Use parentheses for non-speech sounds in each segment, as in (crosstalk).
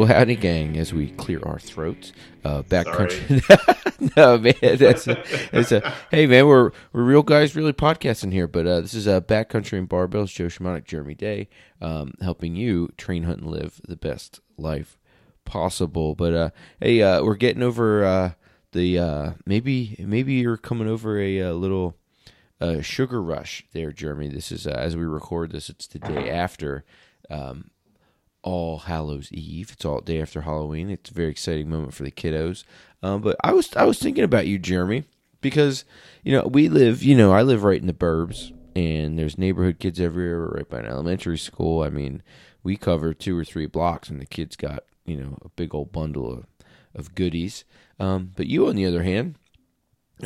Well, howdy, gang. As we clear our throats, uh, backcountry. (laughs) no, man, that's a, that's a. Hey, man, we're we're real guys, really podcasting here. But uh, this is uh, backcountry and barbells. Joe Shamonic, Jeremy Day, um, helping you train, hunt, and live the best life possible. But uh, hey, uh, we're getting over uh, the uh, maybe maybe you're coming over a, uh little uh, sugar rush there, Jeremy. This is uh, as we record this. It's the day after. Um, all Hallows Eve. It's all day after Halloween. It's a very exciting moment for the kiddos. Um, but I was I was thinking about you, Jeremy, because you know we live. You know I live right in the burbs, and there's neighborhood kids everywhere. Right by an elementary school. I mean, we cover two or three blocks, and the kids got you know a big old bundle of of goodies. Um, but you, on the other hand,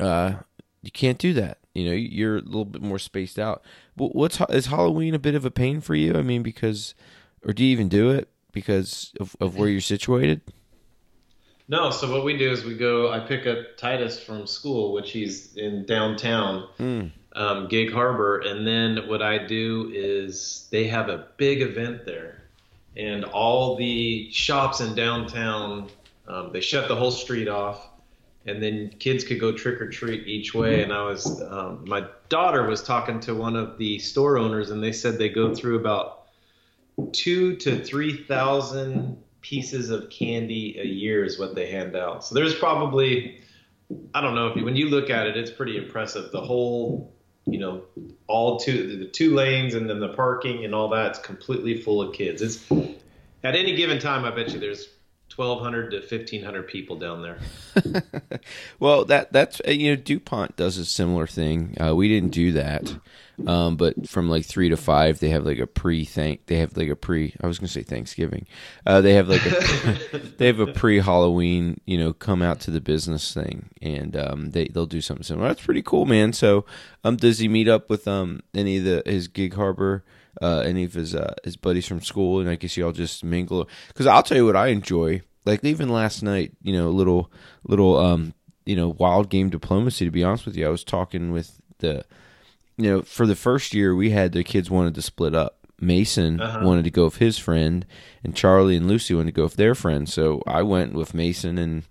uh, you can't do that. You know, you're a little bit more spaced out. What's is Halloween a bit of a pain for you? I mean, because or do you even do it because of, of where you're situated? No. So what we do is we go. I pick up Titus from school, which he's in downtown mm. um, Gig Harbor, and then what I do is they have a big event there, and all the shops in downtown um, they shut the whole street off, and then kids could go trick or treat each way. And I was um, my daughter was talking to one of the store owners, and they said they go through about two to three thousand pieces of candy a year is what they hand out. So there's probably I don't know if you, when you look at it, it's pretty impressive. The whole, you know, all two the two lanes and then the parking and all that's completely full of kids. It's at any given time, I bet you there's 1200 to 1500 people down there. (laughs) Well that that's uh, you know dupont does a similar thing. Uh, we didn't do that. Um, but from like three to five they have like a pre thank they have like a pre i was gonna say thanksgiving. Uh, they have like a (laughs) they have a pre halloween you know come out to the business thing. And um, they they'll do something similar. That's pretty cool man. So um does he meet up with um any of the his gig harbor uh, any of his uh, his buddies from school, and I guess y'all just mingle. Because I'll tell you what I enjoy. Like even last night, you know, a little little um, you know, wild game diplomacy. To be honest with you, I was talking with the, you know, for the first year we had the kids wanted to split up. Mason uh-huh. wanted to go with his friend, and Charlie and Lucy wanted to go with their friend. So I went with Mason, and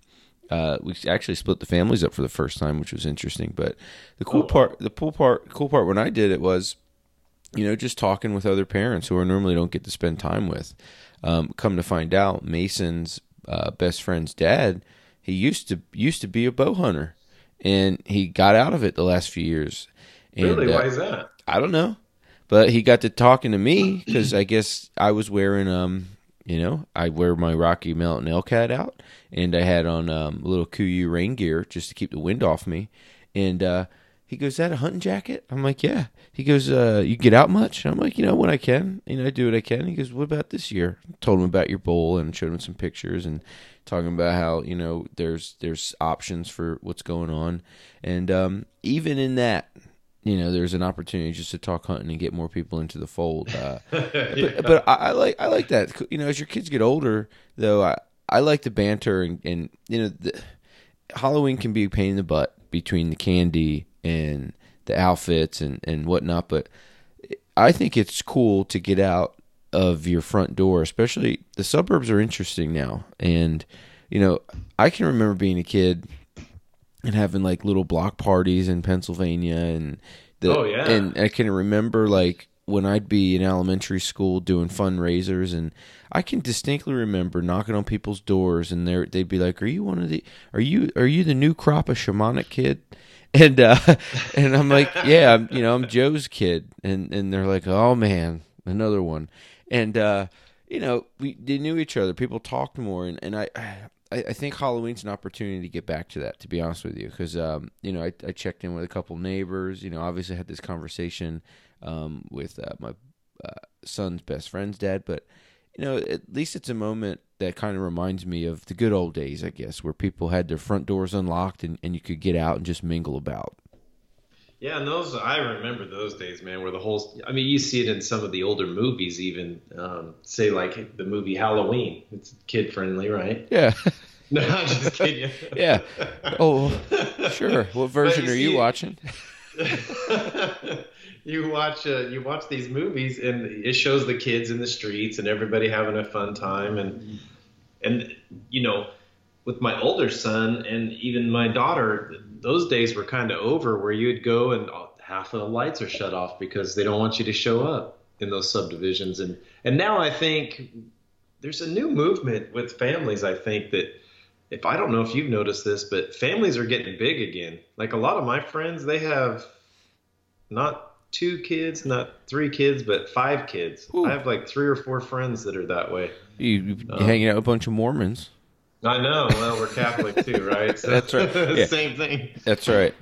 uh, we actually split the families up for the first time, which was interesting. But the cool oh. part, the cool part, cool part when I did it was you know, just talking with other parents who I normally don't get to spend time with. Um, come to find out, Mason's uh, best friend's dad, he used to used to be a bow hunter, and he got out of it the last few years. And, really? Why uh, is that? I don't know, but he got to talking to me because I guess I was wearing um, you know, I wear my Rocky Mountain Elk-Cat out, and I had on um, a little KUIU rain gear just to keep the wind off me, and uh, he goes, that a hunting jacket? I'm like, yeah. He goes, uh, you get out much? I'm like, you know, when I can. You know, I do what I can. He goes, what about this year? I told him about your bowl and showed him some pictures and talking about how, you know, there's there's options for what's going on. And um, even in that, you know, there's an opportunity just to talk hunting and get more people into the fold. Uh, (laughs) yeah. But, but I, I, like I like that. You know, as your kids get older, though, I, I like the banter and, and you know, the, Halloween can be a pain in the butt between the candy and the outfits and, and whatnot. But I think it's cool to get out of your front door, especially the suburbs are interesting now. And, you know, I can remember being a kid and having like little block parties in Pennsylvania and the, oh, yeah. and I can remember like when I'd be in elementary school doing fundraisers and I can distinctly remember knocking on people's doors and they they'd be like, "Are you one of the are you are you the new crop of Shamonic kid?" (laughs) and uh, (laughs) and I'm like, yeah, I'm, you know, I'm Joe's kid, and and they're like, oh man, another one, and uh, you know, we they knew each other. People talked more, and and I. I, think Halloween's an opportunity to get back to that. To be honest with you, because um, you know I, I checked in with a couple neighbors. You know, obviously had this conversation um, with uh, my uh, son's best friend's dad, but you know, at least it's a moment that kind of reminds me of the good old days, I guess, where people had their front doors unlocked and, and you could get out and just mingle about. Yeah, and those I remember those days, man. Where the whole, I mean, you see it in some of the older movies, even um, say like the movie Halloween. It's kid friendly, right? Yeah. (laughs) no, I'm just kidding. (laughs) yeah. Oh, sure. What version you are you watching? (laughs) you watch uh, you watch these movies and it shows the kids in the streets and everybody having a fun time and and you know, with my older son and even my daughter, those days were kind of over where you'd go and half of the lights are shut off because they don't want you to show up in those subdivisions. And and now I think there's a new movement with families. I think that if I don't know if you've noticed this, but families are getting big again. Like a lot of my friends, they have not two kids, not three kids, but five kids. Ooh. I have like three or four friends that are that way. You, um, hanging out with a bunch of Mormons. I know. Well, we're Catholic too, right? (laughs) So That's right. (laughs) Yeah. Same thing. That's right.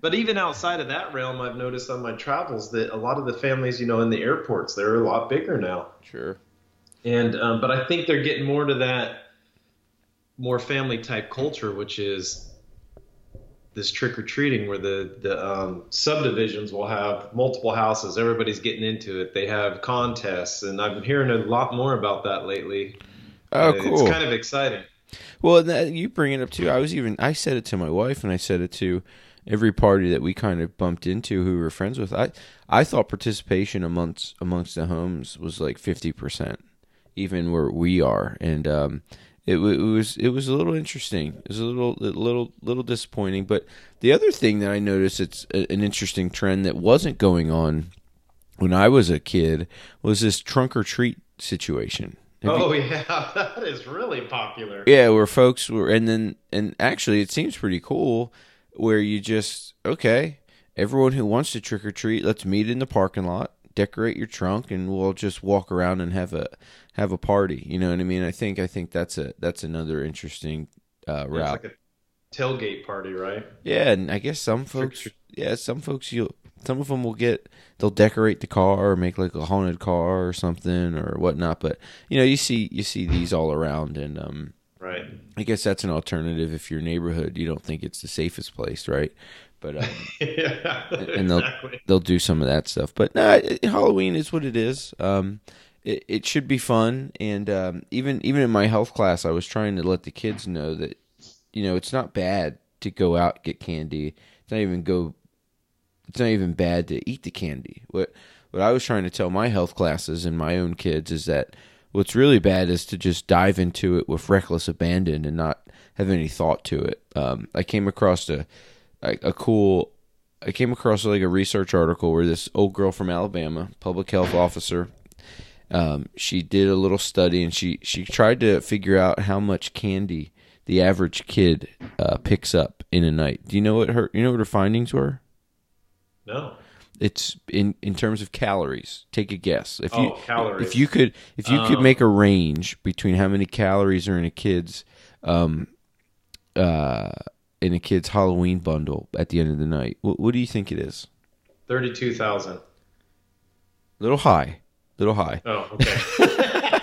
But even outside of that realm, I've noticed on my travels that a lot of the families, you know, in the airports, they're a lot bigger now. Sure. And um, but I think they're getting more to that more family type culture, which is this trick or treating where the the um, subdivisions will have multiple houses. Everybody's getting into it. They have contests, and I'm hearing a lot more about that lately. Oh, cool! It's kind of exciting. Well, that, you bring it up too. I was even I said it to my wife, and I said it to every party that we kind of bumped into who we were friends with. I I thought participation amongst amongst the homes was like fifty percent, even where we are, and um, it, it, was it was a little interesting. It was a little a little little disappointing. But the other thing that I noticed it's a, an interesting trend that wasn't going on when I was a kid was this trunk or treat situation. Have oh you, (laughs) yeah, that is really popular. Yeah, where folks were, and then and actually it seems pretty cool where you just okay, everyone who wants to trick or treat, let's meet in the parking lot, decorate your trunk, and we'll just walk around and have a have a party. You know what I mean? I think I think that's a that's another interesting uh, route. It's like a tailgate party, right? Yeah, and I guess some folks, yeah, some folks you some of them will get they'll decorate the car or make like a haunted car or something or whatnot. But you know, you see you see these all around, and um, right. I guess that's an alternative if your neighborhood you don't think it's the safest place, right? But um, (laughs) yeah, and they'll exactly. they'll do some of that stuff. But nah, Halloween is what it is. Um, it, it should be fun. And um, even even in my health class, I was trying to let the kids know that you know it's not bad to go out get candy. It's not even go. It's not even bad to eat the candy. What what I was trying to tell my health classes and my own kids is that what's really bad is to just dive into it with reckless abandon and not have any thought to it. Um, I came across a, a, a cool I came across like a research article where this old girl from Alabama, public health officer, um, she did a little study and she she tried to figure out how much candy the average kid uh, picks up in a night. Do you know what her you know what her findings were? No. It's in in terms of calories. Take a guess. If you oh, calories. if you could if you um, could make a range between how many calories are in a kid's um uh in a kid's Halloween bundle at the end of the night, what, what do you think it is? Thirty two thousand. Little high little high. Oh, okay.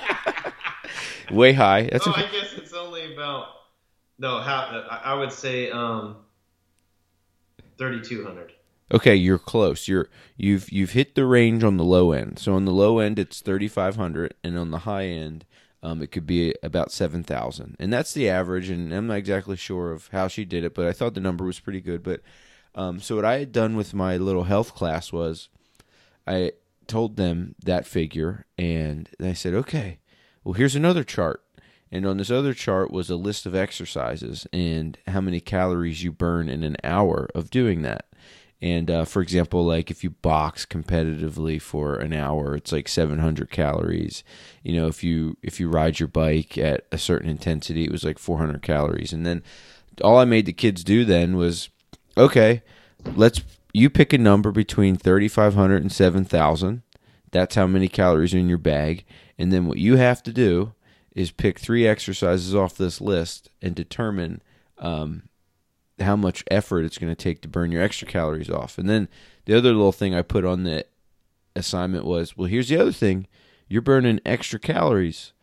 (laughs) Way high. That's oh, a... I guess it's only about no. How I would say um, thirty two hundred. Okay, you're close. You're you've you've hit the range on the low end. So on the low end, it's thirty five hundred, and on the high end, um, it could be about seven thousand, and that's the average. And I'm not exactly sure of how she did it, but I thought the number was pretty good. But um, so what I had done with my little health class was, I told them that figure, and they said, okay, well, here's another chart. And on this other chart was a list of exercises and how many calories you burn in an hour of doing that. And uh, for example, like if you box competitively for an hour, it's like 700 calories. You know, if you if you ride your bike at a certain intensity, it was like 400 calories. And then all I made the kids do then was, okay, let's you pick a number between 3,500 and 7,000. That's how many calories are in your bag. And then what you have to do is pick three exercises off this list and determine um, how much effort it's going to take to burn your extra calories off. And then the other little thing I put on the assignment was well, here's the other thing you're burning extra calories,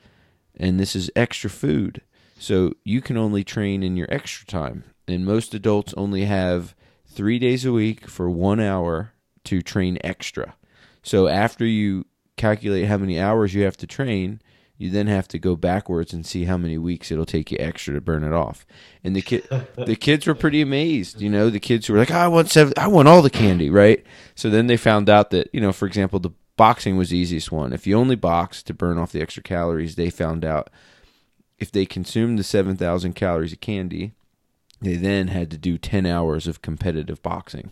and this is extra food. So you can only train in your extra time. And most adults only have three days a week for one hour to train extra. So after you calculate how many hours you have to train, you then have to go backwards and see how many weeks it'll take you extra to burn it off. And the kid, (laughs) the kids were pretty amazed. You know, the kids were like, oh, "I want seven, I want all the candy, right?" So then they found out that you know, for example, the boxing was the easiest one. If you only box to burn off the extra calories, they found out if they consumed the 7,000 calories of candy, they then had to do 10 hours of competitive boxing.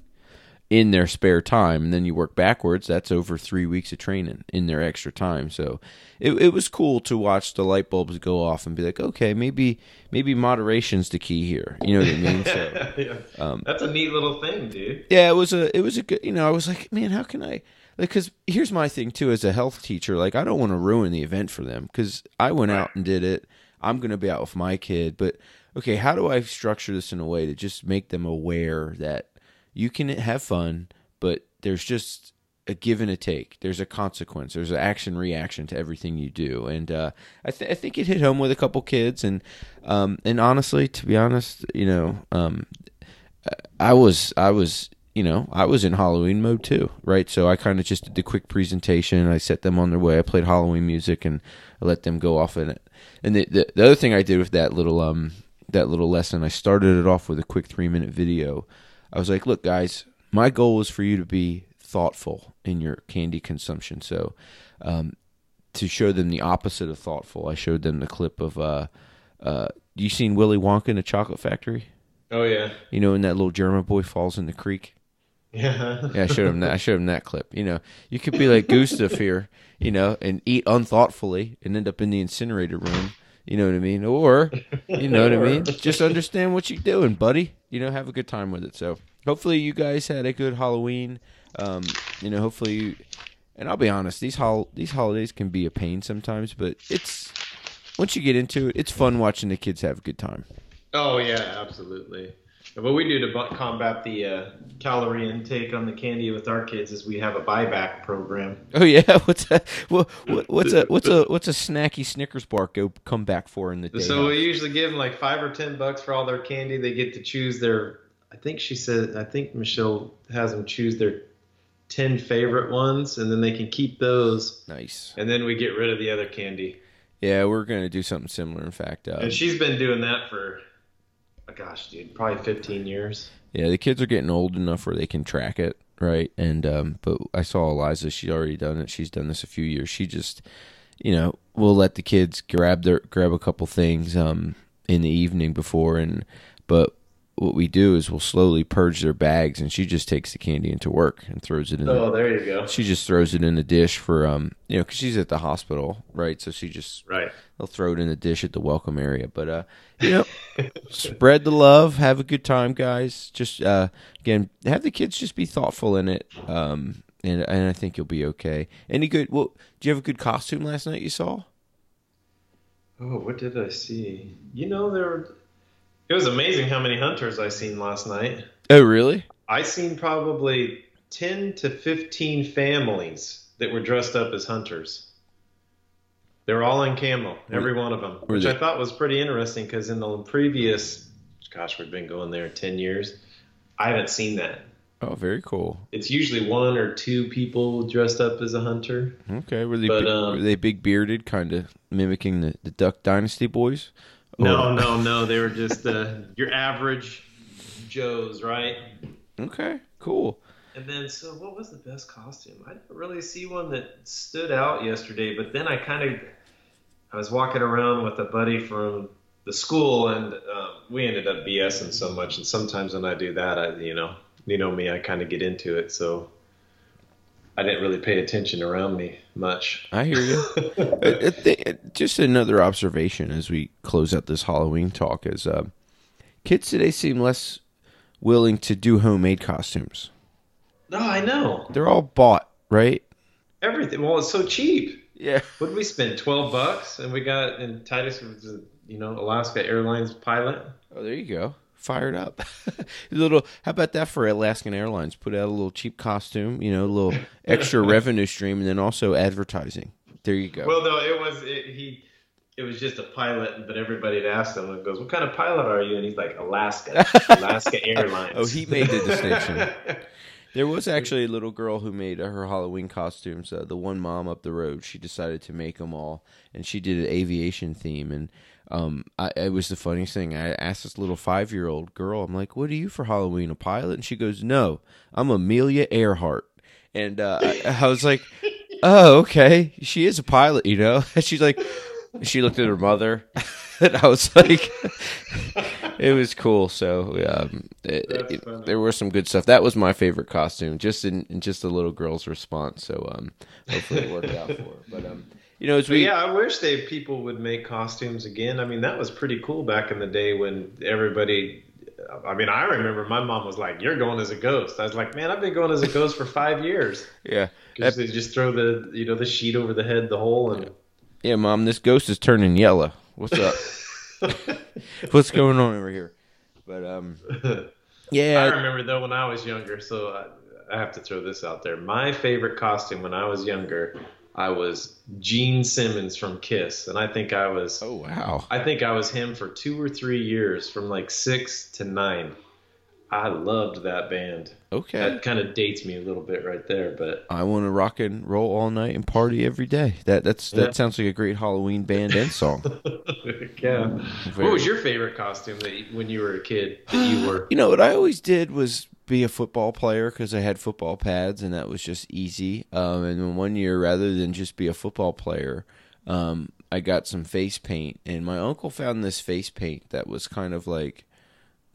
In their spare time and then you work backwards that's over three weeks of training in their extra time. So it, it was cool to watch the light bulbs go off and be like okay maybe maybe moderation's the key here. You know what i mean? So (laughs) yeah. um, That's a neat little thing, dude. yeah it was a it was a good you know i was like man how can i like because here's my thing too as a health teacher like i don't want to ruin the event for them because i went out and did it. I'm going to be out with my kid but okay how do i structure this in a way to just make them aware that you can have fun, but there's just a give and a take. There's a consequence. There's an action reaction to everything you do, and uh, I, th- I think it hit home with a couple kids. And um, and honestly, to be honest, you know, um, I was I was you know I was in Halloween mode too, right? So I kind of just did the quick presentation. I set them on their way. I played Halloween music and I let them go off in it. And the, the the other thing I did with that little um that little lesson, I started it off with a quick three minute video. I was like, look, guys, my goal is for you to be thoughtful in your candy consumption. So, um, to show them the opposite of thoughtful, I showed them the clip of, uh, uh, you seen Willy Wonka in the Chocolate Factory? Oh yeah. You know, when that little German boy falls in the creek. Yeah. Yeah, I showed him that. I showed him that clip. You know, you could be like Gustav here, you know, and eat unthoughtfully and end up in the incinerator room. You know what I mean? Or, you know what I (laughs) mean? Just understand what you're doing, buddy. You know, have a good time with it. So, hopefully, you guys had a good Halloween. Um, you know, hopefully, you, and I'll be honest, these hol- these holidays can be a pain sometimes, but it's once you get into it, it's fun watching the kids have a good time. Oh yeah, absolutely. What we do to combat the uh, calorie intake on the candy with our kids is we have a buyback program. Oh yeah, (laughs) what's a what, what, what's a what's a what's a snacky Snickers bar go come back for in the day? So we usually give them like five or ten bucks for all their candy. They get to choose their. I think she said. I think Michelle has them choose their ten favorite ones, and then they can keep those. nice. And then we get rid of the other candy. Yeah, we're gonna do something similar. In fact, uh, And she's been doing that for, gosh, dude, probably 15 years. yeah, the kids are getting old enough where they can track it, right? And um, but I saw Eliza; she's already done it. She's done this a few years. She just, you know, will let the kids grab their grab a couple things um in the evening before, and but what we do is we'll slowly purge their bags, and she just takes the candy into work and throws it in. the, Oh, there you go. she just throws it in the dish for um you know because she's at the hospital right so she just Right. they'll throw it in the dish at the welcome area but uh (laughs) you know spread the love have a good time guys just uh again have the kids just be thoughtful in it um and and i think you'll be okay any good well do you have a good costume last night you saw Oh, what did I see? You know, there. It was amazing how many hunters I seen last night. oh really I seen probably 10 to 15 families that were dressed up as hunters. They were all in camo, every one of them, which I thought was pretty interesting because in the previous, gosh, we've been going there 10 years. I haven't seen that. oh very cool It's usually one or two people dressed up as a hunter. okay were they But, big, um, were they big bearded kind of mimicking the, the duck dynasty boys No, no, no. They were just uh, your average Joes, right? okay cool And then, so what was the best costume? I didn't really see one that stood out yesterday, but then I kind of, I was walking around with a buddy from the school, and um, we ended up BSing so much. And sometimes when I do that, I, you know, you know me, I kind of get into it. So I didn't really pay attention around me much. I hear you. I- I think- just another observation as we close out this Halloween talk is uh, kids today seem less willing to do homemade costumes. no, I know They're all bought, right? everything. Well, it's so cheap. Yeah. What did we spend? Twelve bucks, and we got and Titus was, a, you know, Alaska Airlines pilot. Oh, there you go. Fired up. a (laughs) little. How about that for Alaskan Airlines? Put out a little cheap costume, you know, a little (laughs) extra revenue stream, and then also advertising. There you go. Well, no, it was it, he. It was just a pilot, but everybody had asked him and goes, "What kind of pilot are you?" And he's like, "Alaska, (laughs) Alaska Airlines." Oh, he made the distinction. There was actually a little girl who made her Halloween costumes. Uh, the one mom up the road, she decided to make them all, and she did an aviation theme. And um, I, it was the funniest thing. I asked this little five year old girl, I'm like, "What are you for Halloween? A pilot?" And she goes, "No, I'm Amelia Earhart." And uh, I, I was like, (laughs) "Oh, okay. She is a pilot, you know." And (laughs) she's like, she looked at her mother, (laughs) and I was like, it was cool. So um, it, it, there were some good stuff. That was my favorite costume, just in, in just a little girl's response. So um, hopefully it worked out for her. But um, you know, as we yeah, I wish they people would make costumes again. I mean, that was pretty cool back in the day when everybody. I mean, I remember my mom was like, "You're going as a ghost." I was like, "Man, I've been going as a ghost for five years." (laughs) yeah, because they just throw the you know the sheet over the head, the hole, and yeah, mom, this ghost is turning yellow. What's up? (laughs) What's going on over here? But um, (laughs) yeah, I remember though when I was younger. So I, I have to throw this out there. My favorite costume when I was younger I was Gene Simmons from Kiss, and I think I was. Oh wow! I think I was him for two or three years, from like six to nine. I loved that band. Okay, that kind of dates me a little bit right there, but I want to rock and roll all night and party every day. That that's that yeah. sounds like a great Halloween band and song. (laughs) yeah. Very. What was your favorite costume that you, when you were a kid that you were? (gasps) You know what I always did was be a football player because I had football pads and that was just easy. Um, and one year, rather than just be a football player, um, I got some face paint, and my uncle found this face paint that was kind of like,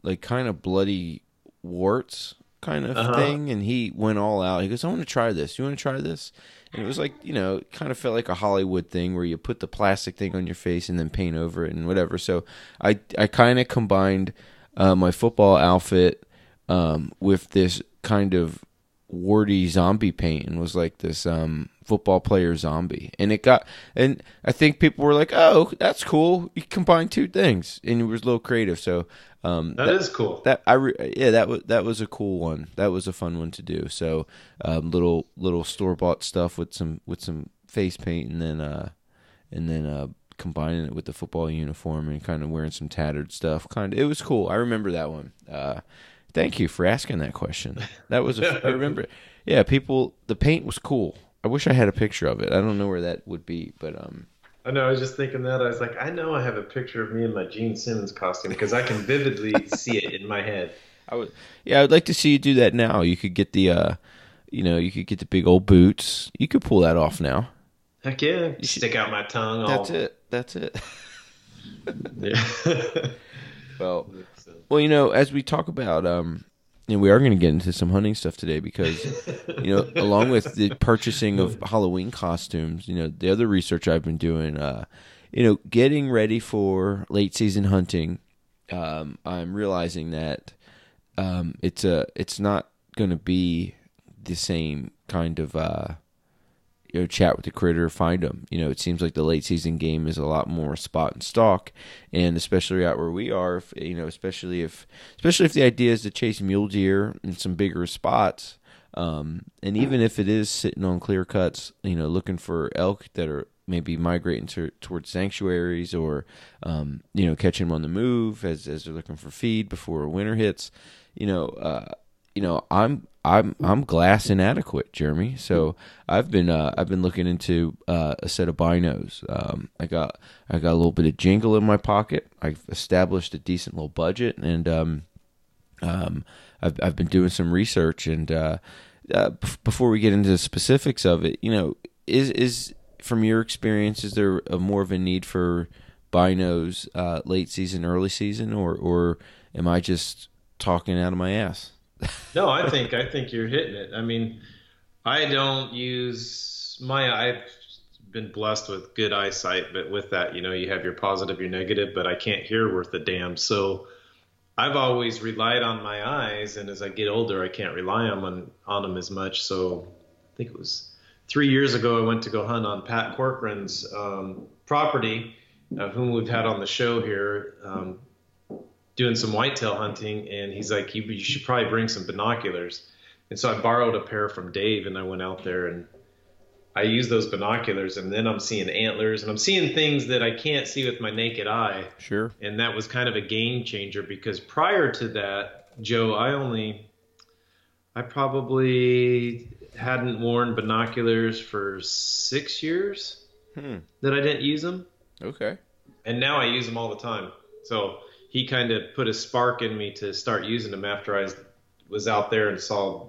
like kind of bloody warts kind of uh-huh. thing. And he went all out. He goes, "I want to try this. You want to try this?" And it was like, you know, it kind of felt like a Hollywood thing where you put the plastic thing on your face and then paint over it and whatever. So I I kind of combined uh, my football outfit um, with this kind of warty zombie paint and was like this um, football player zombie. And it got, and I think people were like, "Oh, that's cool. You combine two things," and it was a little creative. So um, that, that is cool. That I re, yeah, that was that was a cool one. That was a fun one to do. So um, little little store bought stuff with some with some face paint, and then uh, and then uh, combining it with the football uniform and kind of wearing some tattered stuff. Kind of, it was cool. I remember that one. Uh, Thank you for asking that question. That was a, I (laughs) remember. Yeah, people. The paint was cool. I wish I had a picture of it. I don't know where that would be, but um. I know. I was just thinking that. I was like, I know I have a picture of me in my Gene Simmons costume because I can vividly (laughs) see it in my head. I would. Yeah, I would like to see you do that now. You could get the, uh, you know, you could get the big old boots. You could pull that off now. Heck yeah! You Stick should, out my tongue. That's all... it. That's it. (laughs) yeah. well, well, you know, as we talk about, um, and we are going to get into some hunting stuff today because, you know, (laughs) along with the purchasing of Halloween costumes, you know, the other research I've been doing, uh, you know, getting ready for late season hunting, um, I'm realizing that um, it's a it's not going to be the same kind of uh, you know, chat with the critter, find them. You know, it seems like the late season game is a lot more spot and stalk, and especially out where we are, if, you know, especially if especially if the idea is to chase mule deer in some bigger spots. Um, and even if it is sitting on clear cuts, you know, looking for elk that are maybe migrating to, towards sanctuaries or, um, you know, catching them on the move as, as they're looking for feed before winter hits, you know, uh, you know, I'm I'm I'm glass inadequate, Jeremy. So I've been uh, I've been looking into uh, a set of binos. Um, I got I got a little bit of jingle in my pocket. I've established a decent little budget, and um, um, I've I've been doing some research. And uh, uh before we get into the specifics of it, you know, is is from your experience, is there a more of a need for binos uh, late season, early season, or or am I just talking out of my ass? (laughs) no, I think I think you're hitting it. I mean, I don't use my I've been blessed with good eyesight, but with that, you know, you have your positive, your negative, but I can't hear worth a damn. So I've always relied on my eyes, and as I get older, I can't rely on on them as much. So I think it was three years ago I went to go hunt on Pat Corcoran's um, property, uh, whom we've had on the show here. Um, doing some whitetail hunting, and he's like, you, you should probably bring some binoculars. And so I borrowed a pair from Dave, and I went out there and I used those binoculars, and then I'm seeing antlers, and I'm seeing things that I can't see with my naked eye. Sure. And that was kind of a game changer because prior to that, Joe, I only, I probably hadn't worn binoculars for six years hmm. that I didn't use them. Okay. And now I use them all the time. So he kind of put a spark in me to start using them after I was out there and saw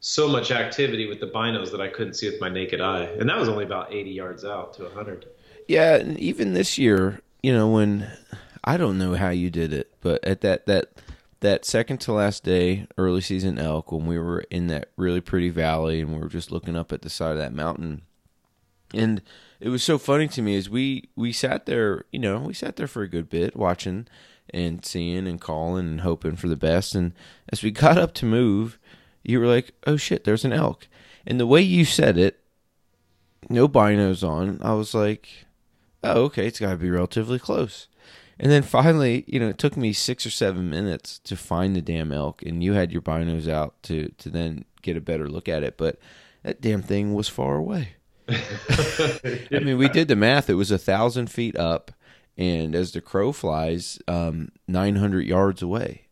so much activity with the binos that I couldn't see with my naked eye. And that was only about 80 yards out to 100. Yeah, and even this year, you know, when I don't know how you did it, but at that that that second to last day, early season elk, when we were in that really pretty valley and we were just looking up at the side of that mountain, and it was so funny to me as we we sat there, you know, we sat there for a good bit watching and seeing and calling and hoping for the best, and as we got up to move, you were like, "Oh shit, there's an elk," and the way you said it, no binos on, I was like, "Oh okay, it's got to be relatively close." And then finally, you know, it took me six or seven minutes to find the damn elk, and you had your binos out to to then get a better look at it. But that damn thing was far away. (laughs) I mean, we did the math; it was a thousand feet up, and as the crow flies, um, nine hundred yards away,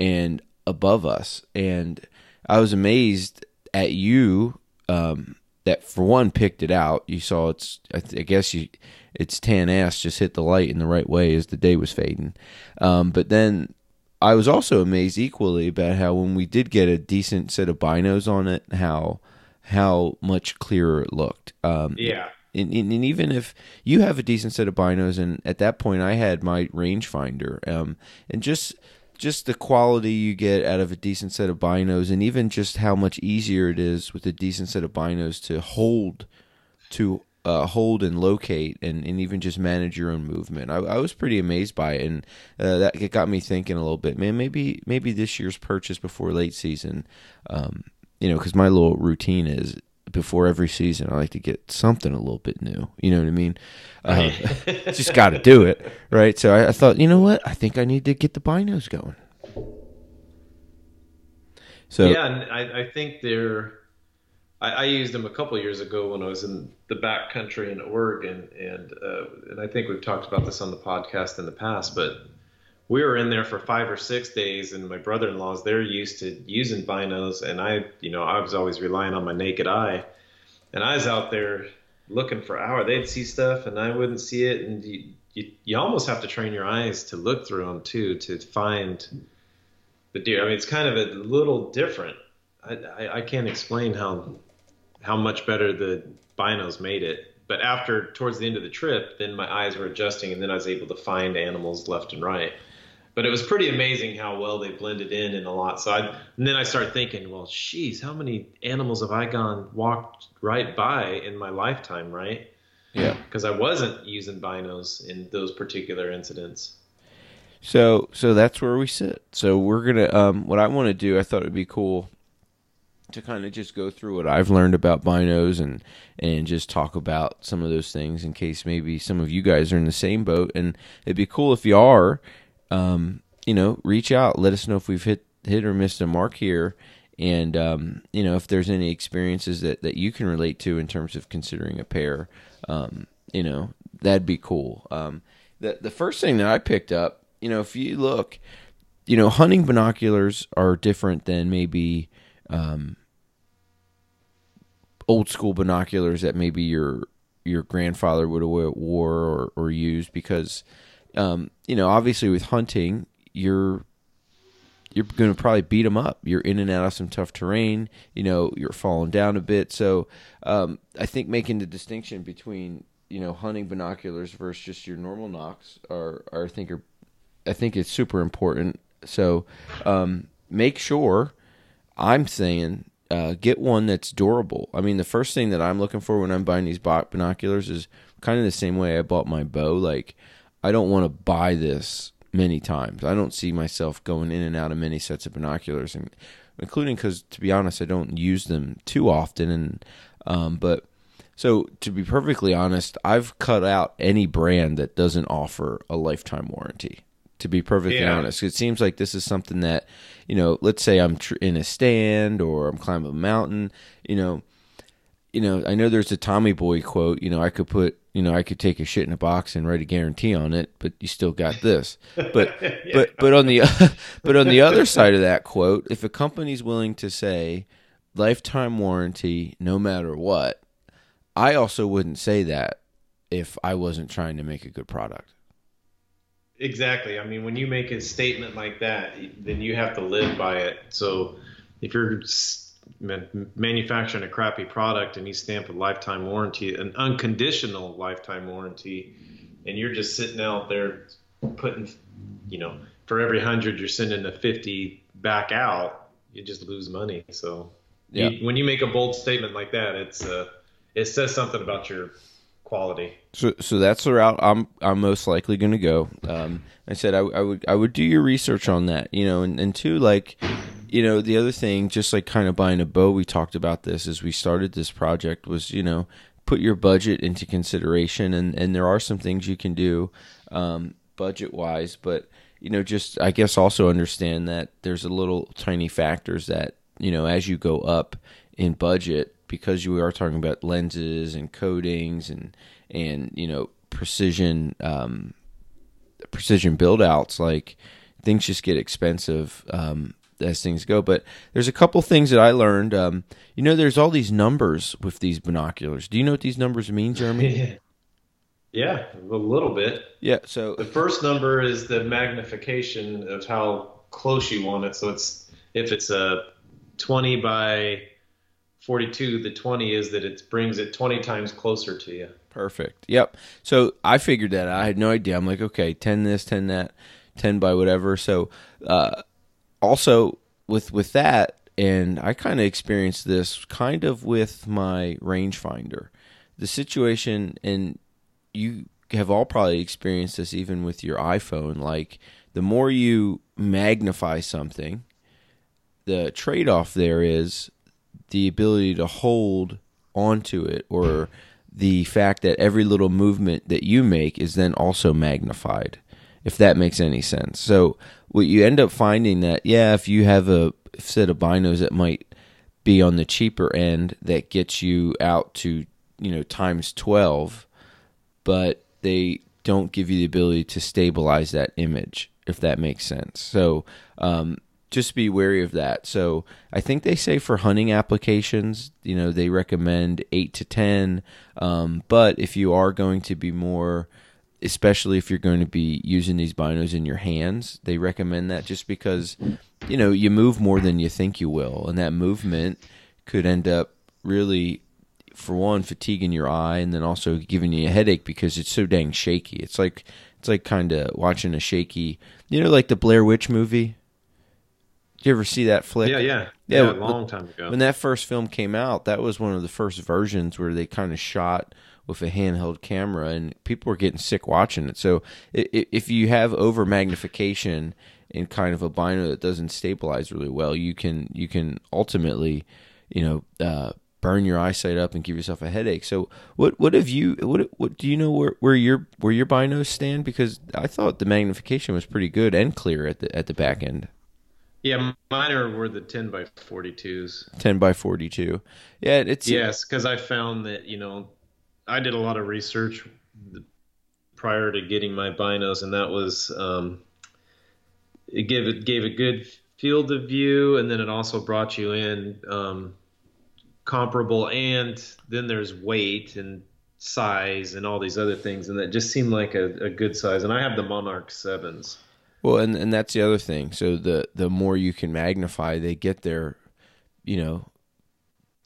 and above us. And I was amazed at you. Um, that for one picked it out. You saw it's. I, th- I guess you its tan ass just hit the light in the right way as the day was fading. Um, but then I was also amazed equally about how when we did get a decent set of binos on it, how how much clearer it looked. Um, yeah. And, and, and, even if you have a decent set of binos, and at that point I had my rangefinder, um, and just just the quality you get out of a decent set of binos, and even just how much easier it is with a decent set of binos to hold to uh, hold and locate and, and even just manage your own movement. I, I was pretty amazed by it, and uh, that it got me thinking a little bit. Man, maybe maybe this year's purchase before late season, um, you know, because my little routine is before every season I like to get something a little bit new. You know what I mean? Uh, (laughs) just got to do it, right? So I, I thought, you know what? I think I need to get the binos going. So yeah, and I, I think they're I, I, used them a couple years ago when I was in the back country in Oregon, and uh, and I think we've talked about this on the podcast in the past, but we were in there for five or six days, and my brother-in-laws they're used to using binos, and I, you know, I was always relying on my naked eye, and I was out there looking for hours. They'd see stuff, and I wouldn't see it, and you, you, you almost have to train your eyes to look through them too to find the deer. I mean, it's kind of a little different. I, I, I can't explain how how much better the binos made it. But after towards the end of the trip, then my eyes were adjusting, and then I was able to find animals left and right. But it was pretty amazing how well they blended in in a lot. So I, and then I started thinking, well, geez, how many animals have I gone walked right by in my lifetime, right? Yeah. Because I wasn't using binos in those particular incidents. So, so that's where we sit. So we're gonna. Um, what I want to do, I thought it'd be cool to kind of just go through what I've learned about binos and and just talk about some of those things in case maybe some of you guys are in the same boat. And it'd be cool if you are, um, you know, reach out, let us know if we've hit hit or missed a mark here, and um, you know if there's any experiences that that you can relate to in terms of considering a pair. Um, you know, that'd be cool. Um, the the first thing that I picked up, you know, if you look, you know, hunting binoculars are different than maybe um, old school binoculars that maybe your your grandfather would have wore or, or used because um, you know obviously with hunting you're you're going to probably beat them up. You're in and out of some tough terrain. You know, you're falling down a bit. So, um, I think making the distinction between you know hunting binoculars versus just your normal nocks are, are I think are I think it's super important. So, um, make sure I'm saying uh, get one that's durable. I mean, the first thing that I'm looking for when I'm buying these binoculars is kind of the same way I bought my bow. Like, I don't want to buy this many times. I don't see myself going in and out of many sets of binoculars, and including because, to be honest, I don't use them too often. And um, but so to be perfectly honest, I've cut out any brand that doesn't offer a lifetime warranty to be perfectly yeah. honest. It seems like this is something that, you know, let's say I'm tr- in a stand or I'm climbing a mountain, you know, you know, I know there's a Tommy Boy quote, you know, I could put, you know, I could take a shit in a box and write a guarantee on it, but you still got this. (laughs) But yeah. but but on the (laughs) but on the other side of that quote, if a company's willing to say lifetime warranty no matter what, I also wouldn't say that if I wasn't trying to make a good product. Exactly. I mean, when you make a statement like that, then you have to live by it. So if you're manufacturing a crappy product and you stamp a lifetime warranty, an unconditional lifetime warranty, and you're just sitting out there putting, you know, for every hundred you're sending a fifty back out, you just lose money. So Yeah. you, when you make a bold statement like that, it's uh, it says something about your quality. So, so that's the route I'm I'm most likely going to go. Um, I said I, I would I would do your research on that, you know, and, and two like, you know, the other thing, just like kind of buying a bow, we talked about this as we started this project was, you know, put your budget into consideration, and and there are some things you can do, um, budget wise, but you know, just I guess also understand that there's a little tiny factors that you know as you go up in budget because you are talking about lenses and coatings and and you know precision um, precision build outs like things just get expensive um, as things go but there's a couple things that i learned um, you know there's all these numbers with these binoculars do you know what these numbers mean jeremy (laughs) yeah, a little bit. yeah so The first number is the magnification of how close you want it. So it's if it's a 20 by 42, the 20 is that it brings it 20 times closer to you. Perfect. Yep. So I figured that. I had no idea. I'm like, okay, 10 this, 10 that, 10 by whatever. So uh, also with with that, and I kind of experienced this kind of with my rangefinder. The situation, and you have all probably experienced this even with your iPhone. Like the more you magnify something, the trade off there is the ability to hold onto it or the fact that every little movement that you make is then also magnified if that makes any sense. So what you end up finding that yeah if you have a set of binos that might be on the cheaper end that gets you out to you know times 12 but they don't give you the ability to stabilize that image if that makes sense. So um, just be wary of that. So i think they say for hunting applications you know they recommend 8 to 10 um, but if you are going to be more especially if you're going to be using these binos in your hands they recommend that just because you know you move more than you think you will and that movement could end up really for one fatiguing your eye and then also giving you a headache because it's so dang shaky it's like it's like kind of watching a shaky you know like the blair witch movie did you ever see that flick Yeah, yeah. Yeah, Yeah, a long time ago. when that first film came out, that was one of the first versions where they kind of shot with a handheld camera, and people were getting sick watching it. So if you have over magnification in kind of a bino that doesn't stabilize really well, you can you can ultimately, you know, uh, burn your eyesight up and give yourself a headache. So what what have you what what do you know where, where your where your binos stand? Because I thought the magnification was pretty good and clear at the at the back end. yeah, mine are were the 10 by 42s. 10 by 42 yeah it's Yes, because I found that you know I did a lot of research prior to getting my binos, and that was um, it gave it gave a good field of view, and then it also brought you in um, comparable, and then there's weight and size and all these other things, and that just seemed like a, a good size. And I have the Monarch sevens. Well, and and that's the other thing. So the the more you can magnify, they get there, you know,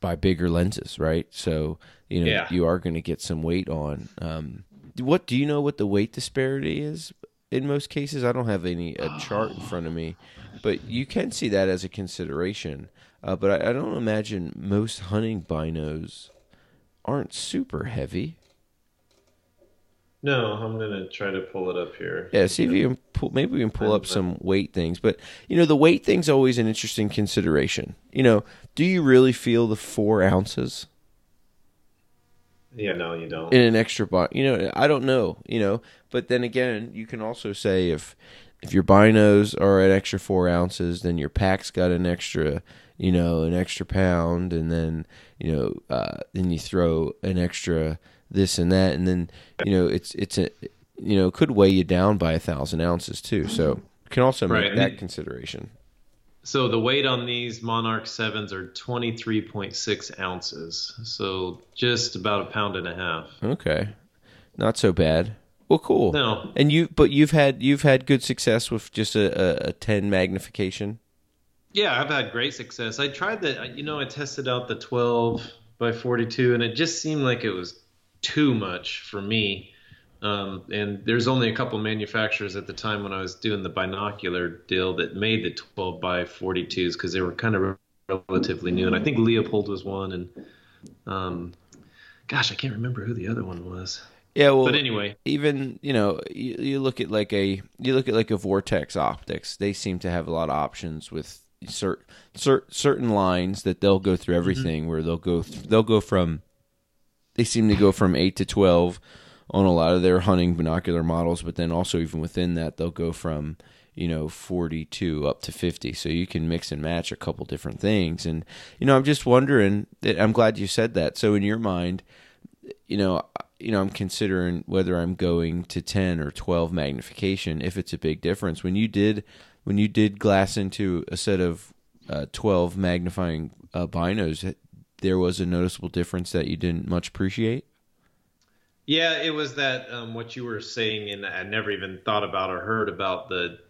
by bigger lenses, right? So you know Yeah. you are going to get some weight on. Um, what do you know what the weight disparity is in most cases? I don't have any a chart in front of me, but you can see that as a consideration. Uh, but I, I don't imagine most hunting binos aren't super heavy. No, I'm gonna try to pull it up here. Yeah, see if you can pull. Maybe we can pull up some weight things, but you know, the weight thing's always an interesting consideration. You know, do you really feel the four ounces Yeah, no, you don't. in an extra box? You know, I don't know. You know, but then again, you can also say if if your binos are an extra four ounces, then your pack's got an extra, you know, an extra pound, and then you know, uh, then you throw an extra this and that, and then you know, it's it's a you know, it could weigh you down by a thousand ounces too. So you can also make Right. that consideration. So the weight on these Monarch sevens are 23.6 ounces. So just about a pound and a half. Okay, not so bad. Well, cool. No, And you, but you've had you've had good success with just a, a, a ten magnification. Yeah, I've had great success. I tried the, you know, I tested out the 12 by 42, and it just seemed like it was too much for me. Um, and there's only a couple manufacturers at the time when I was doing the binocular deal that made the 12 by 42s because they were kind of relatively new. And I think Leupold was one, and um, gosh, I can't remember who the other one was. Yeah, well, But anyway, even you know, you, you look at like a you look at like a Vortex Optics. They seem to have a lot of options with cer- cer- certain lines that they'll go through everything. Where they'll go th- they'll go from they seem to go from eight to twelve on a lot of their hunting binocular models, but then also even within that they'll go from you know 42 up to 50 so you can mix and match a couple different things. And you know i'm just wondering i'm glad you said that. So in your mind you know you know i'm considering whether i'm going to 10 or 12 magnification if it's a big difference. When you did when you did glass into a set of uh, 12 magnifying uh, binos there was a noticeable difference that you didn't much appreciate yeah, it was that um, what you were saying, and I never even thought about or heard about the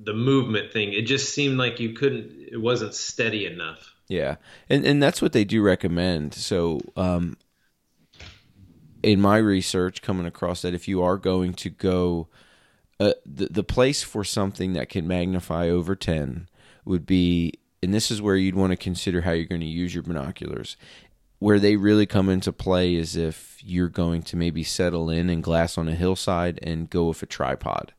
the movement thing. It just seemed like you couldn't. It wasn't steady enough. Yeah, and and that's what they do recommend. So, um, in my research, coming across that if you are going to go, uh, the the place for something that can magnify over ten would be, and this is where you'd want to consider how you're going to use your binoculars. Where they really come into play is if you're going to maybe settle in and glass on a hillside and go with a tripod.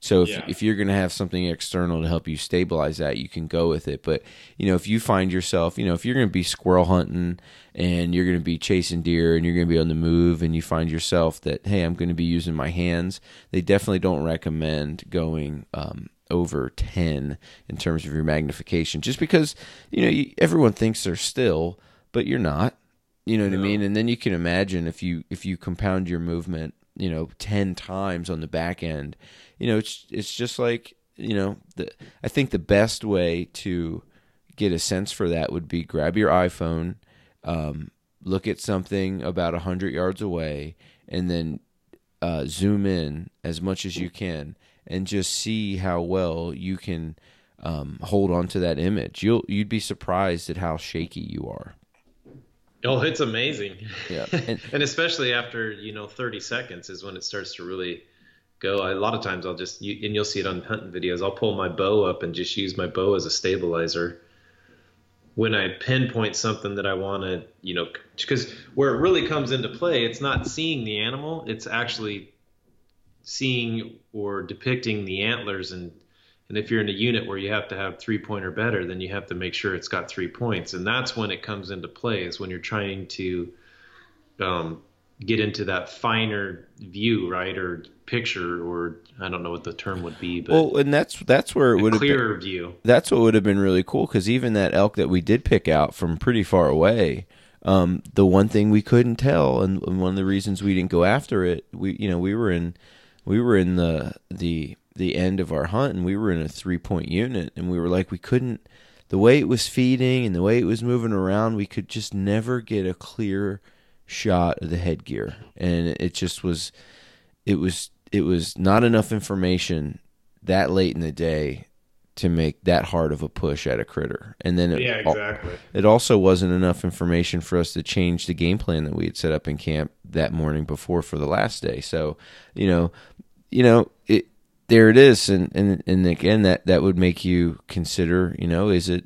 So if, Yeah. if you're going to have something external to help you stabilize that, you can go with it. But you know, if you find yourself, you know, if you're going to be squirrel hunting and you're going to be chasing deer and you're going to be on the move, and you find yourself that hey, I'm going to be using my hands, they definitely don't recommend going um, over ten in terms of your magnification, just because you know you, everyone thinks they're still, but you're not. You know what I mean? And then you can imagine if you if you compound your movement, you know, ten times on the back end, you know, it's it's just like you know, the I think the best way to get a sense for that would be grab your iPhone, um, look at something about a hundred yards away, and then uh, zoom in as much as you can, and just see how well you can um, hold on to that image. You'll you'd be surprised at how shaky you are. Oh, it's amazing. Yeah. (laughs) and, And- especially after you know 30 seconds is when it starts to really go. A lot of times I'll just you, and you'll see it on hunting videos. I'll pull my bow up and just use my bow as a stabilizer. When I pinpoint something that I want to, you know, because where it really comes into play, it's not seeing the animal; it's actually seeing or depicting the antlers and and if you're in a unit where you have to have three point or better, then you have to make sure it's got three points. And that's when it comes into play is when you're trying to um, get into that finer view, right? Or picture, or I don't know what the term would be, but Well, and that's that's where it would have been. clearer view. that's what would have been really cool because even that elk that we did pick out from pretty far away, um, the one thing we couldn't tell, and, and one of the reasons we didn't go after it, we you know we were in we were in the the the end of our hunt, and we were in a three point unit, and we were like we couldn't the way it was feeding and the way it was moving around, we could just never get a clear shot of the headgear, and it just was it was it was not enough information that late in the day to make that hard of a push at a critter. And then it, exactly. it also wasn't enough information for us to change the game plan that we had set up in camp that morning before for the last day. So, you know, you know, it there it is and and and again that that would make you consider, you know, is it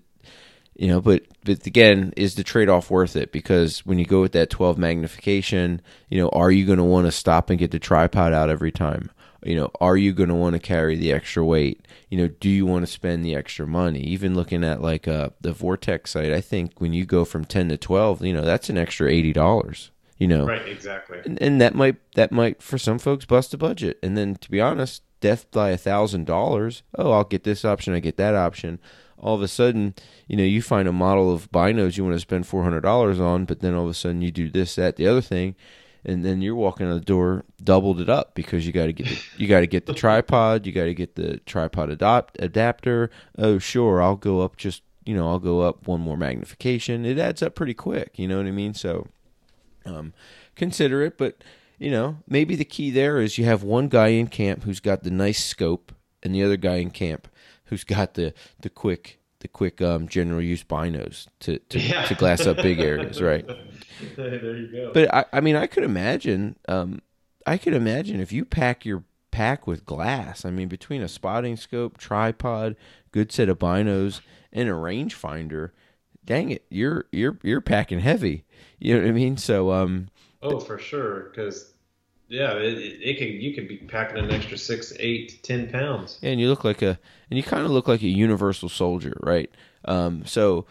you know, but but again, is the trade off worth it? Because when you go with that twelve magnification, you know, are you going to want to stop and get the tripod out every time? You know, are you going to want to carry the extra weight? You know, do you want to spend the extra money? Even looking at like uh, the Vortex site, I think when you go from ten to twelve, you know, that's an extra eighty dollars. You know, Right, exactly. and, and that might that might for some folks bust a budget. And then to be honest, death by a thousand dollars. Oh, I'll get this option, I get that option. All of a sudden, you know, you find a model of binos you want to spend four hundred dollars on, but then all of a sudden you do this, that, the other thing, and then you're walking out the door doubled it up because you got to get the, you got to get the tripod, you got to get the tripod adopt adapter. Oh, sure, I'll go up just you know I'll go up one more magnification. It adds up pretty quick. You know what I mean? So um, consider it. But you know, maybe the key there is you have one guy in camp who's got the nice scope, and the other guy in camp who's got the the quick the quick um, general use binos to to, Yeah. to glass up big areas, right? (laughs) there you go. But I, I mean, I could imagine. Um, I could imagine if you pack your pack with glass. I mean, between a spotting scope, tripod, good set of binos, and a rangefinder, dang it, you're you're you're packing heavy. You know what I mean? So, um, oh, for sure, because yeah, it, it, could you could be packing an extra six, eight, ten pounds. and you look like a, and you kind of look like a universal soldier, right? Um, so,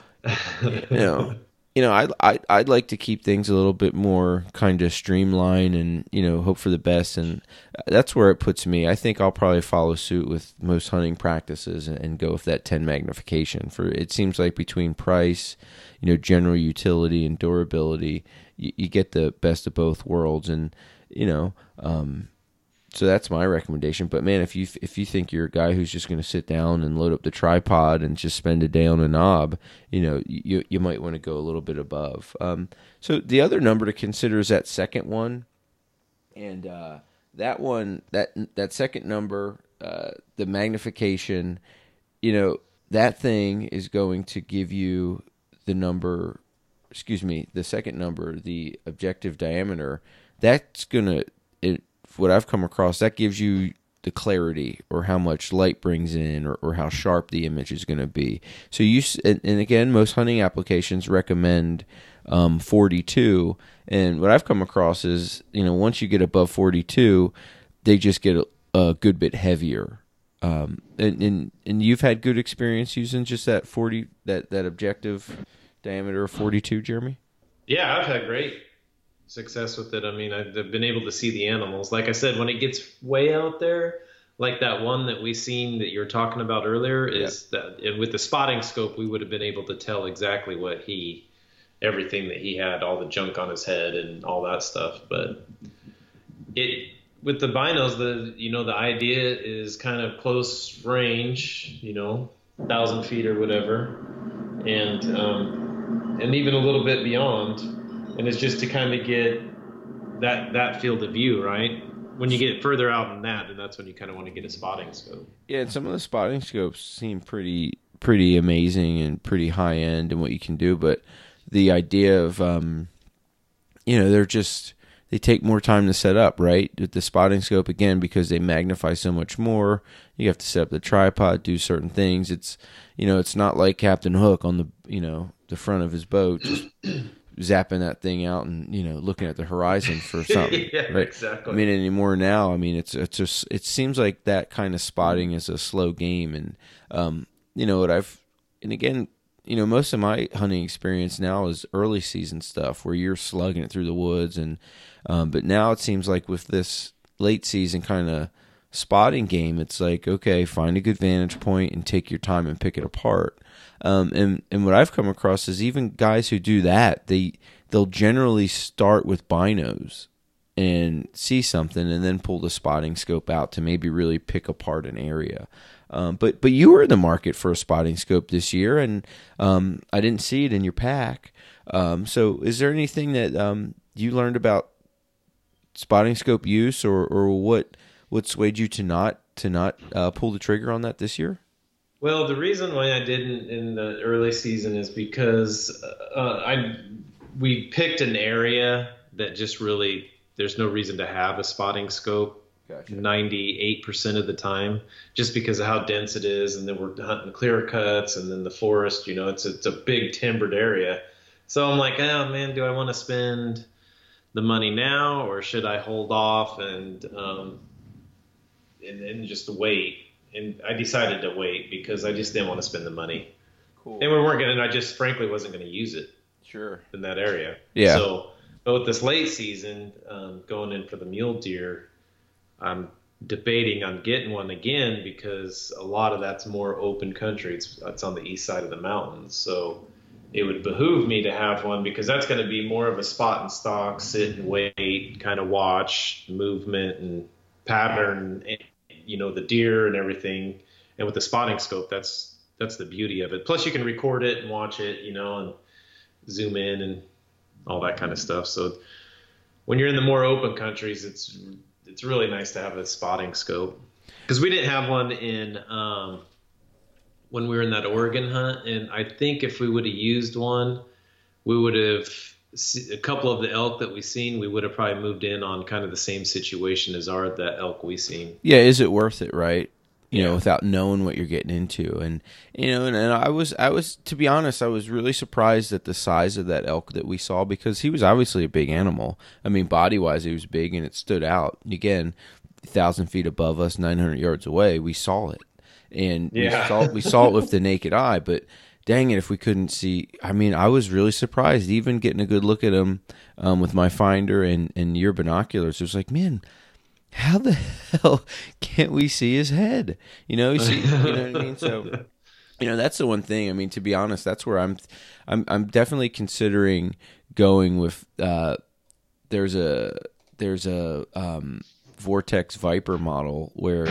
you know, (laughs) you know, I I I'd like to keep things a little bit more kind of streamlined and you know hope for the best, and that's where it puts me. I think I'll probably follow suit with most hunting practices and, and go with that ten magnification. For it seems like between price, you know, general utility and durability, you, you get the best of both worlds, and you know. Um, so that's my recommendation. But man, if you if you think you're a guy who's just going to sit down and load up the tripod and just spend a day on a knob, you know, you you might want to go a little bit above. Um, so the other number to consider is that second one, and uh, that one that that second number, uh, the magnification, you know, that thing is going to give you the number. Excuse me, the second number, the objective diameter. That's gonna it what I've come across, that gives you the clarity or how much light brings in or, or how sharp the image is going to be. So you and, and, again, most hunting applications recommend um, 42, and what I've come across is you know once you get above 42, they just get a, a good bit heavier. Um, and, and and you've had good experience using just that 40 that that objective diameter of 42, Jeremy. Yeah, I've had great success with it. I mean, I've been able to see the animals. Like I said, when it gets way out there, like that one that we seen that you're talking about earlier, is yeah. that and with the spotting scope, we would have been able to tell exactly what he, everything that he had, all the junk on his head and all that stuff. But it with the binos, the you know the idea is kind of close range, you know, thousand feet or whatever, and um, and even a little bit beyond and it's just to kind of get that that field of view, right? When you get further out than that, then that's when you kind of want to get a spotting scope. Yeah, and some of the spotting scopes seem pretty pretty amazing and pretty high end and what you can do, but the idea of um, you know they're just they take more time to set up, right? With the spotting scope again because they magnify so much more. You have to set up the tripod, do certain things. It's you know it's not like Captain Hook on the you know the front of his boat. Just, zapping that thing out and you know looking at the horizon for (laughs) something yeah, right? exactly. I mean anymore now i mean it's it's just it seems like that kind of spotting is a slow game. And um you know what i've and again you know most of my hunting experience now is early season stuff where you're slugging it through the woods. And um but now it seems like with this late season kind of spotting game it's like okay find a good vantage point and take your time and pick it apart um, and and what I've come across is even guys who do that, they they'll generally start with binos and see something, and then pull the spotting scope out to maybe really pick apart an area. Um, but but you were in the market for a spotting scope this year, and um, I didn't see it in your pack. Um, so is there anything that um, you learned about spotting scope use, or or what what swayed you to not to not uh, pull the trigger on that this year? Well, the reason why I didn't in the early season is because uh, I we picked an area that just really there's no reason to have a spotting scope. Ninety-eight percent of the time, just because of how dense it is, and then we're hunting clear cuts, and then the forest. You know, it's it's a big timbered area. So I'm like, oh man, do I want to spend the money now, or should I hold off and um, and, and just wait? And I decided to wait because I just didn't want to spend the money. Cool. And we weren't going to, I just frankly wasn't going to use it. Sure. In that area. Yeah. So, but with this late season, um, going in for the mule deer, I'm debating on getting one again because a lot of that's more open country. It's, it's on the east side of the mountains. So it would behoove me to have one because that's going to be more of a spot and stock, sit and wait, kind of watch movement and pattern you know the deer and everything. And with the spotting scope that's that's the beauty of it. Plus you can record it and watch it you know and zoom in and all that kind of stuff. So when you're in the more open countries it's it's really nice to have a spotting scope. Because we didn't have one in um, when we were in that Oregon hunt, and I think if we would have used one, we would have a couple of the elk that we seen. We would have probably moved in on kind of the same situation as our that elk we seen. Yeah, is it worth it? Right. You yeah. know, without knowing what you're getting into, and you know, and, and I was, I was, to be honest, I was really surprised at the size of that elk that we saw because he was obviously a big animal. I mean, body wise, he was big, and it stood out. Again, thousand feet above us, nine hundred yards away, we saw it, and yeah. we saw we saw it with the naked eye. But dang it, if we couldn't see, I mean, I was really surprised. Even getting a good look at him um, with my finder and and your binoculars, it was like, man, how the (laughs) hell can't we see his head? You know, you, see, you know what I mean? So. (laughs) You know that's the one thing. I mean, to be honest, that's where I'm. I'm. I'm definitely considering going with. Uh, there's a there's a um, Vortex Viper model where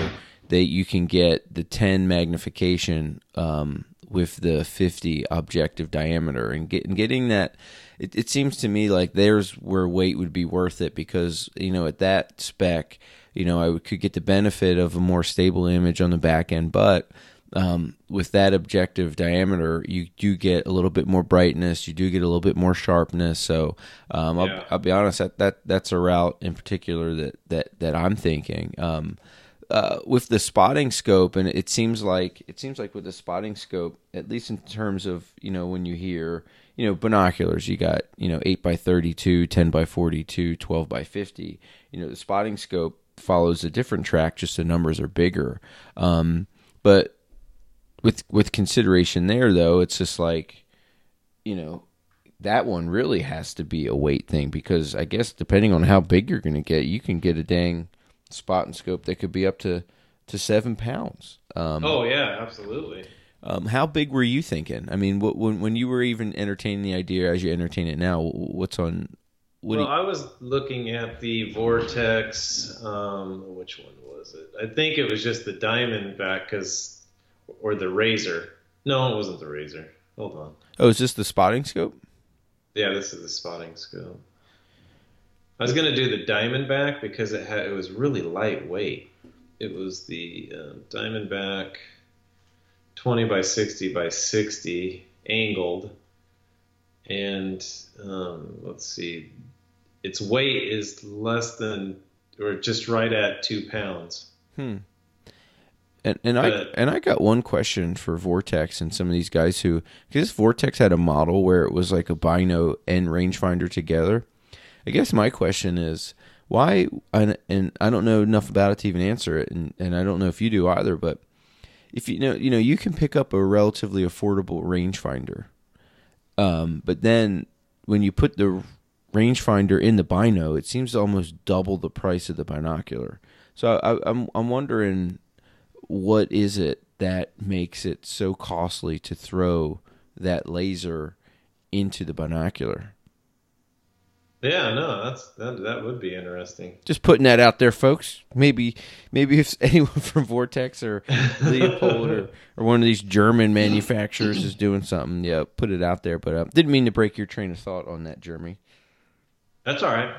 they you can get the 10 magnification um, with the 50 objective diameter and, get, and getting that it, it seems to me like there's where weight would be worth it because you know at that spec you know I could get the benefit of a more stable image on the back end but um, with that objective diameter, you do get a little bit more brightness. You do get a little bit more sharpness. So um. I'll, I'll, be honest, that, that that's a route in particular that that that I'm thinking. Um, uh, with the spotting scope, and it seems like it seems like with the spotting scope, at least in terms of you know when you hear you know binoculars, you got you know eight by 32, 10 by 42, 12 by fifty. You know the spotting scope follows a different track, just the numbers are bigger. Um, but with with consideration there though, it's just like you know that one really has to be a weight thing because I guess depending on how big you're going to get, you can get a dang spot and scope that could be up to to seven pounds. Um, oh yeah, absolutely. Um, how big were you thinking? I mean, what, when when you were even entertaining the idea as you entertain it now, what's on? What well, you... I was looking at the Vortex. Um, which one was it? I think it was just the Diamondback because or the razor. No, it wasn't the razor. Hold on. Oh, is this the spotting scope? Yeah, this is the spotting scope. I was gonna do the Diamondback because it had it was really lightweight. It was the uh, Diamondback 20 by 60 by 60 angled, and um, let's see, its weight is less than or just right at two pounds. Hmm. And and I and I got one question for Vortex and some of these guys who because Vortex had a model where it was like a bino and rangefinder together. I guess my question is why and, and I don't know enough about it to even answer it and, and I don't know if you do either, but if you know you know you can pick up a relatively affordable rangefinder. Um, but then when you put the rangefinder in the bino, it seems to almost double the price of the binocular. So I, I'm I'm wondering what is it that makes it so costly to throw that laser into the binocular? Yeah, no, that's that. That would be interesting. Just putting that out there, folks. Maybe, maybe if (laughs) anyone from Vortex or Leupold or, (laughs) or one of these German manufacturers is doing something, yeah, put it out there. But uh, didn't mean to break your train of thought on that, Jeremy. That's all right.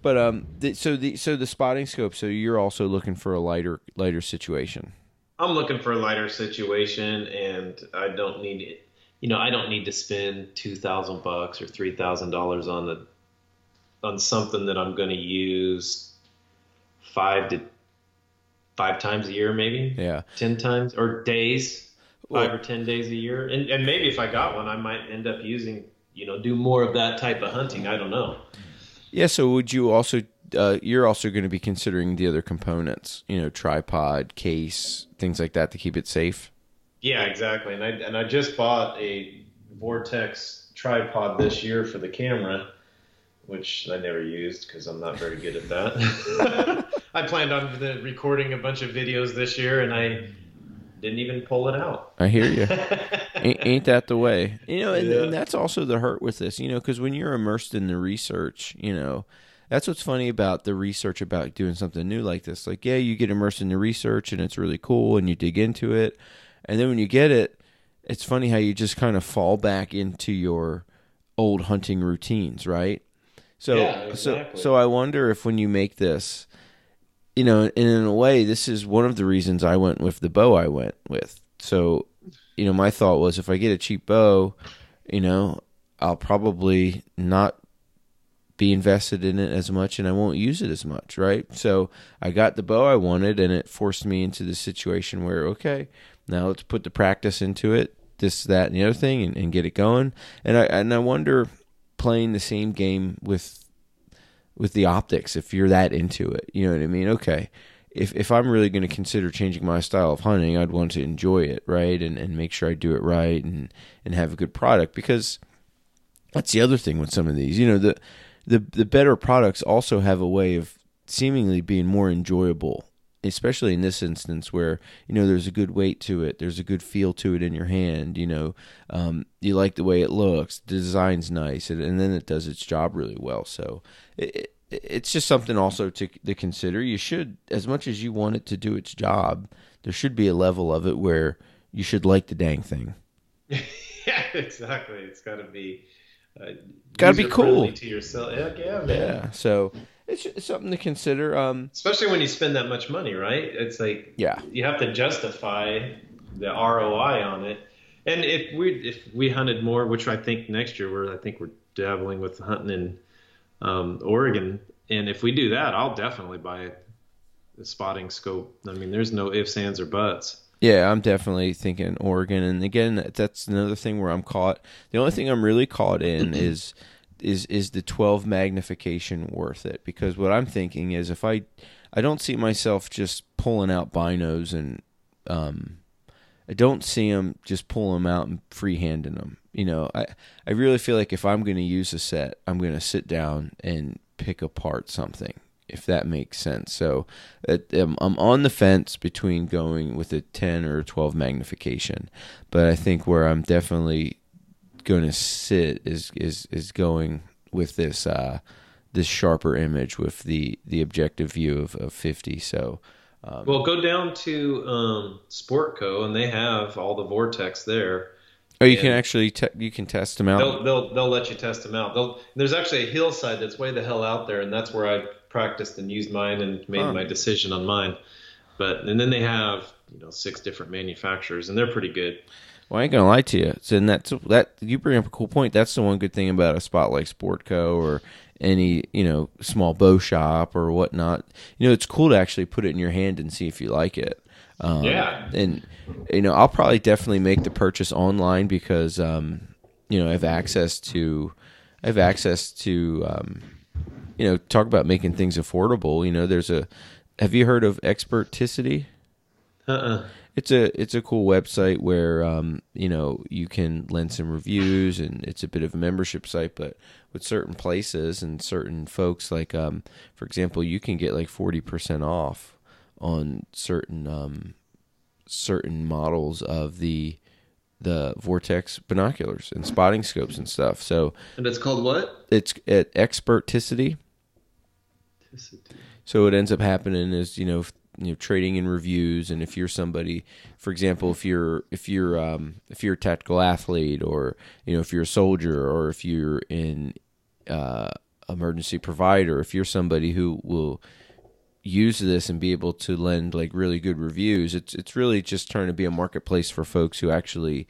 But um, so the so the spotting scope. So you're also looking for a lighter lighter situation. I'm looking for a lighter situation, and I don't need it. You know, I don't need to spend two thousand bucks or three thousand dollars on the on something that I'm going to use five to five times a year, maybe. Yeah, ten times or days, five well, or ten days a year, and and maybe if I got one, I might end up using you know do more of that type of hunting. I don't know. Yeah. So would you also uh, you're also going to be considering the other components, you know, tripod, case, things like that to keep it safe. Yeah, exactly. And I and I just bought a Vortex tripod this year for the camera, which I never used because I'm not very good at that. (laughs) (laughs) I planned on the, recording a bunch of videos this year, and I didn't even pull it out. I hear you. (laughs) ain't, ain't, that the way? You know, and, yeah. and that's also the hurt with this. You know, because when you're immersed in the research, you know that's what's funny about the research about doing something new like this. Like, yeah, you get immersed in the research and it's really cool and you dig into it. And then when you get it, it's funny how you just kind of fall back into your old hunting routines, right? So yeah, exactly. so so I wonder if when you make this, you know, and in a way this is one of the reasons I went with the bow I went with. So you know, my thought was if I get a cheap bow, you know, I'll probably not be invested in it as much and I won't use it as much, right? So I got the bow I wanted and it forced me into the situation where, okay, now let's put the practice into it, this, that, and the other thing and, and get it going. And I and I wonder playing the same game with with the optics if you're that into it. You know what I mean? Okay. If if I'm really going to consider changing my style of hunting, I'd want to enjoy it, right? And and make sure I do it right and and have a good product because that's the other thing with some of these. You know, the the the better products also have a way of seemingly being more enjoyable especially in this instance where you know there's a good weight to it there's a good feel to it in your hand you know um, you like the way it looks the design's nice and, and then it does its job really well. So it, it, it's just something also to, to consider. You should as much as you want it to do its job there should be a level of it where you should like the dang thing. (laughs) Yeah exactly. It's got to be uh, got to be cool. to yourself. Yeah, yeah man. Yeah so it's, something to consider. Um, Especially when you spend that much money, right? It's like yeah, you have to justify the ROI on it. And if we if we hunted more, which I think next year we're I think we're dabbling with hunting in um, Oregon, and if we do that, I'll definitely buy a spotting scope. I mean, there's no ifs, ands, or buts. Yeah, I'm definitely thinking Oregon, and again, that's another thing where I'm caught. The only thing I'm really caught in (clears throat) is is is the 12 magnification worth it? Because what i'm thinking is if i i don't see myself just pulling out binos and um i don't see them just pulling them out and freehanding them you know? I i really feel like if i'm going to use a set i'm going to sit down and pick apart something if that makes sense. So um, i'm on the fence between going with a 10 or 12 magnification but i think where i'm definitely going to sit is is is going with this uh, this sharper image with the the objective view of, of 50 so um, well go down to um, sportco and they have all the vortex there. Oh you can actually te- you can test them out. They'll, they'll they'll let you test them out. They'll, there's actually a hillside that's way the hell out there and that's where i practiced and used mine and made huh. my decision on mine. But and then they have you know six different manufacturers and they're pretty good well, I ain't gonna lie to you. So, and that's that you bring up a cool point. That's the one good thing about a spot like Sportco or any you know small bow shop or whatnot. You know, it's cool to actually put it in your hand and see if you like it. Um, yeah. And you know, I'll probably definitely make the purchase online because um, you know I have access to I have access to um, you know talk about making things affordable. You know, there's a have you heard of Experticity? Uh. Uh-uh it's a it's a cool website where um, you know you can lend some reviews and it's a bit of a membership site but with certain places and certain folks like um, for example you can get like 40% off on certain um, certain models of the the vortex binoculars and spotting scopes and stuff. So and it's called what? it's at experticity. So what ends up happening is you know you know trading in reviews. And if you're somebody for example if you're if you're um, if you're a tactical athlete or you know if you're a soldier or if you're in uh, emergency provider if you're somebody who will use this and be able to lend like really good reviews it's it's really just trying to be a marketplace for folks who actually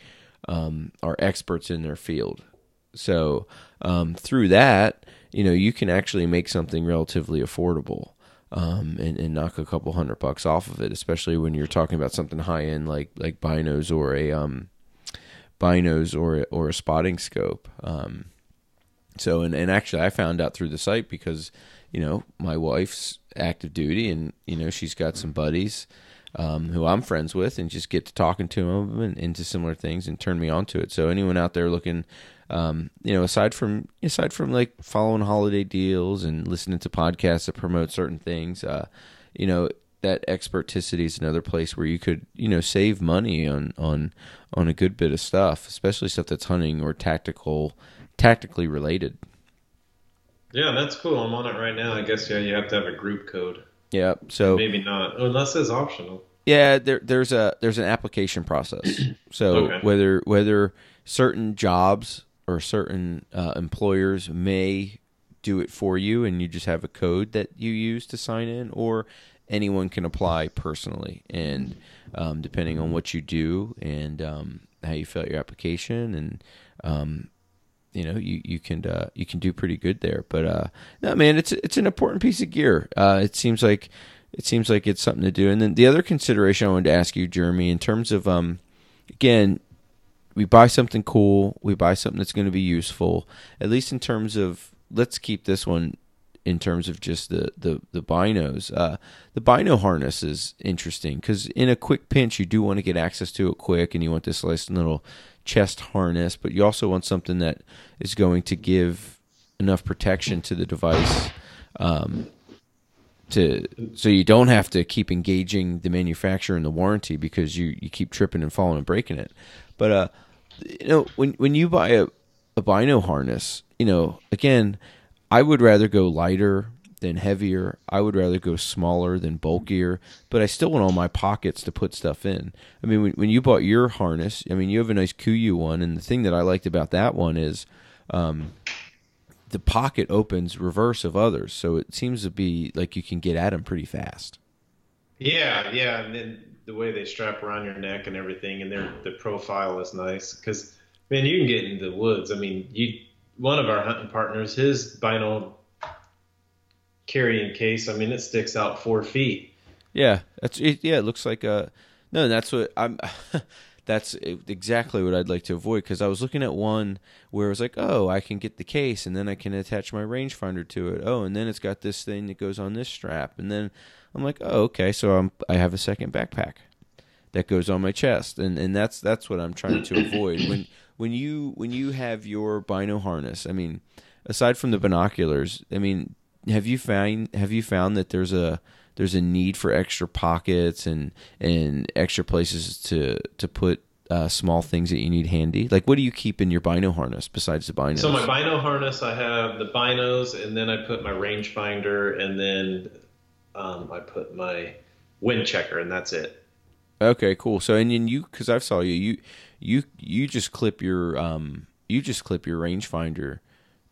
um, are experts in their field. So um, through that you know you can actually make something relatively affordable um, and, and knock a couple hundred bucks off of it, especially when you're talking about something high end like like binos or a um, binos or or a spotting scope. Um, so and, and actually, I found out through the site because you know my wife's active duty, and you know she's got some buddies. Um, who I'm friends with, and just get to talking to them and into similar things, and turn me on to it. So anyone out there looking um, you know, aside from aside from like following holiday deals and listening to podcasts that promote certain things, uh, you know, that experticity is another place where you could, you know, save money on on on a good bit of stuff, especially stuff that's hunting or tactical, tactically related. Yeah, that's cool. I'm on it right now. I guess yeah, you have to have a group code. Yeah, so maybe not unless it's optional. Yeah, there, there's a there's an application process. (clears throat) So okay. whether whether certain jobs or certain uh, employers may do it for you and you just have a code that you use to sign in or anyone can apply personally and um, depending on what you do and um, how you fill out your application, and um, you know you you can uh, you can do pretty good there. But uh, no, man, it's it's an important piece of gear. Uh, it seems like it seems like it's something to do. And then the other consideration I wanted to ask you, Jeremy, in terms of um, again, we buy something cool, we buy something that's going to be useful. At least in terms of let's keep this one in terms of just the the the binos. Uh, the bino harness is interesting because in a quick pinch, you do want to get access to it quick, and you want this nice little chest harness, but you also want something that is going to give enough protection to the device. Um, to so you don't have to keep engaging the manufacturer and the warranty because you, you keep tripping and falling and breaking it. But uh, you know when when you buy a a bino harness, you know again, I would rather go lighter than heavier. I would rather go smaller than bulkier, but I still want all my pockets to put stuff in. I mean, when, when you bought your harness, I mean, you have a nice KUIU one, and the thing that I liked about that one is um, the pocket opens reverse of others, so it seems to be like you can get at them pretty fast. Yeah, yeah, and then the way they strap around your neck and everything, and their the profile is nice because man, you can get into the woods. I mean, you one of our hunting partners, his bino carrying case, I mean, it sticks out four feet. Yeah, that's it. Yeah, it looks like a no. That's what I'm. (laughs) that's exactly what I'd like to avoid because I was looking at one where it was like, oh, I can get the case and then I can attach my rangefinder to it. Oh, and then it's got this thing that goes on this strap, and then I'm like, oh, okay, so I'm I have a second backpack that goes on my chest, and and that's that's what I'm trying to avoid when when you when you have your bino harness. I mean, aside from the binoculars, I mean, have you found have you found that there's a there's a need for extra pockets and and extra places to to put uh, small things that you need handy? Like, what do you keep in your bino harness besides the binos? So my bino harness, I have the binos, and then I put my rangefinder, and then um, I put my wind checker, and that's it. Okay, cool. So and then you, because I saw you, you you you just clip your um you just clip your rangefinder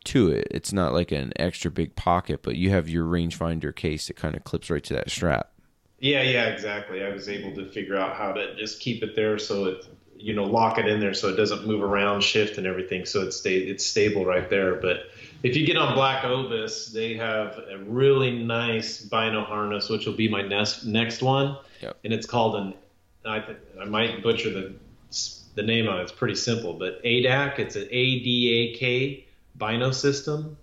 to it. It's not like an extra big pocket, but you have your rangefinder case that kind of clips right to that strap. Yeah, yeah, exactly. I was able to figure out how to just keep it there so it, you know, lock it in there so it doesn't move around, shift, and everything. So it's stay it's stable right there. But if you get on Black Ovis, they have a really nice bino harness, which will be my next next one, yep. and it's called an. I I might butcher the the name on it. It's pretty simple, but ADAK. It's an A D A K Bino system.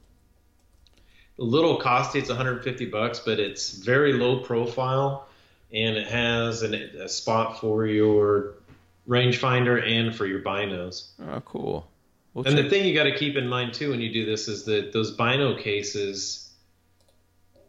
A little costly, it's 150 bucks, but it's very low profile, and it has an, a spot for your rangefinder and for your binos. Oh, cool. We'll and check. the thing you got to keep in mind too when you do this is that those bino cases,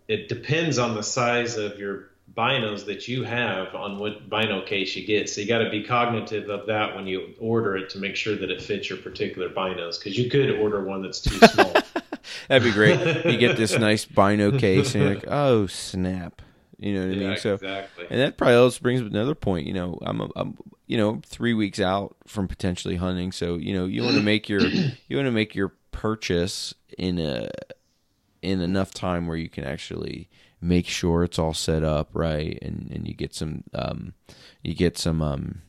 it depends on the size of your binos that you have on what bino case you get. So you got to be cognitive of that when you order it to make sure that it fits your particular binos because you could order one that's too small. (laughs) That'd be great. (laughs) You get this nice bino case and you're like, oh snap. You know what I mean? So, exactly. and that probably also brings up another point. You know, I'm, I'm, you know, three weeks out from potentially hunting. So, you know, you want (clears throat) to make your, you want to make your purchase in a, in enough time where you can actually make sure it's all set up right and and you get some um you get some um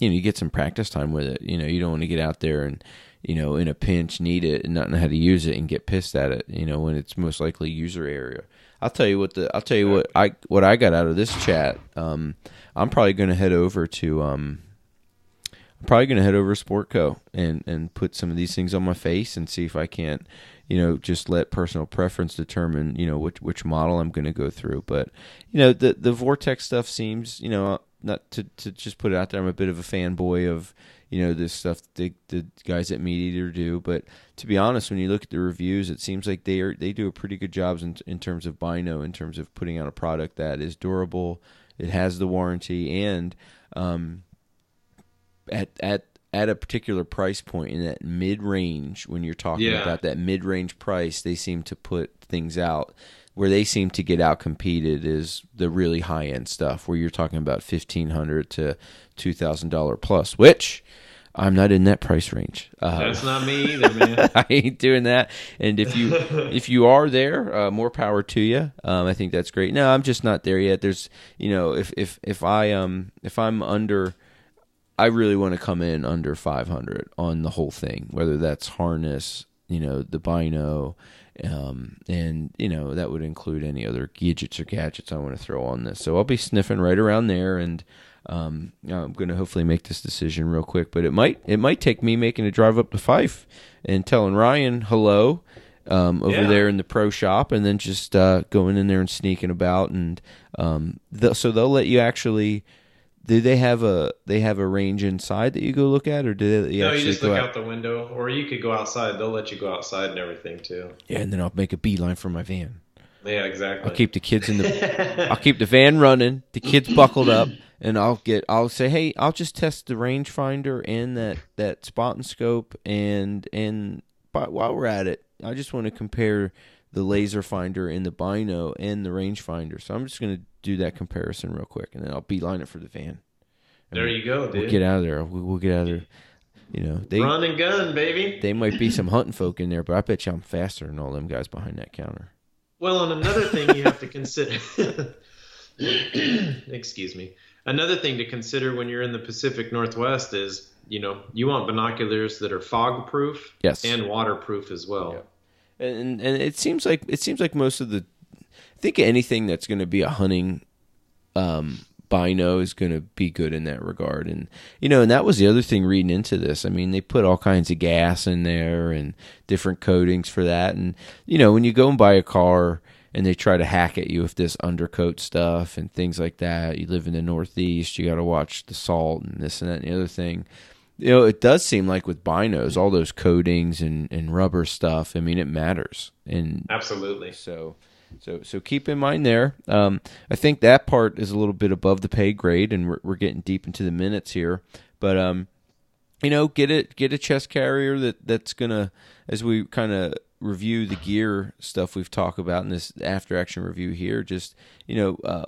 you know you get some practice time with it you know you don't want to get out there and you know in a pinch need it and not know how to use it and get pissed at it you know when it's most likely user area i'll tell you what the i'll tell you what i what i got out of this chat um i'm probably going to head over to um i'm probably going to head over to sportco and and put some of these things on my face and see if i can't you know, just let personal preference determine, you know, which which model I'm going to go through. But you know, the the Vortex stuff seems, you know, not to to just put it out there. I'm a bit of a fanboy of you know this stuff the the guys at MeatEater do. But to be honest, when you look at the reviews, it seems like they are they do a pretty good job in in terms of Bino, in terms of putting out a product that is durable, it has the warranty, and um, at at at a particular price point in that mid range when you're talking yeah. about that mid range price they seem to put things out where they seem to get out competed is the really high end stuff where you're talking about fifteen hundred to two thousand dollar plus which I'm not in that price range. Uh, That's not me either, man. (laughs) I ain't doing that. And if you (laughs) if you are there, uh, more power to you. Um, I think that's great. No, I'm just not there yet. There's you know if if if I um if I'm under I really want to come in under 500 on the whole thing, whether that's harness, you know, the bino, um, and you know that would include any other gadgets or gadgets I want to throw on this. So I'll be sniffing right around there, and um, I'm going to hopefully make this decision real quick. But it might it might take me making a drive up to Fife and telling Ryan hello um, over Yeah. there in the pro shop, and then just uh, going in there and sneaking about, and um, so they'll let you actually. Do they have a they have a range inside that you go look at, or do they you no, actually you just look out? out the window, or you could go outside. They'll let you go outside and everything too. Yeah, and then I'll make a beeline for my van. Yeah, exactly. I'll keep the kids in the. (laughs) I'll keep the van running, the kids buckled up, and I'll get. I'll say, hey, I'll just test the rangefinder and that that spot and scope, and and but while we're at it, I just want to compare the laser finder and the bino and the rangefinder. So I'm just gonna do that comparison real quick, and then I'll beeline it for the van. there you go, We'll get out of there. We'll, we'll get out of there. You know, they Run and gun, baby. they might be some hunting folk in there, but I bet you I'm faster than all them guys behind that counter. Well, and another thing you have to consider. (coughs) excuse me. Another thing to consider when you're in the Pacific Northwest is, you know, you want binoculars that are fog proof Yes. and waterproof as well. And and it seems like it seems like most of the I think anything that's going to be a hunting um bino is going to be good in that regard. And you know and that was the other thing reading into this. I mean they put all kinds of gas in there and different coatings for that. And you know when you go and buy a car and they try to hack at you with this undercoat stuff and things like that you live in the northeast you got to watch the salt and this and that and the other thing you know, it does seem like with binos, all those coatings and, and rubber stuff. I mean, it matters, and Absolutely. so so so keep in mind there. Um, I think that part is a little bit above the pay grade, and we're we're getting deep into the minutes here. But um, you know, get it get a chest carrier that that's gonna as we kind of review the gear stuff we've talked about in this after action review here. Just you know, uh,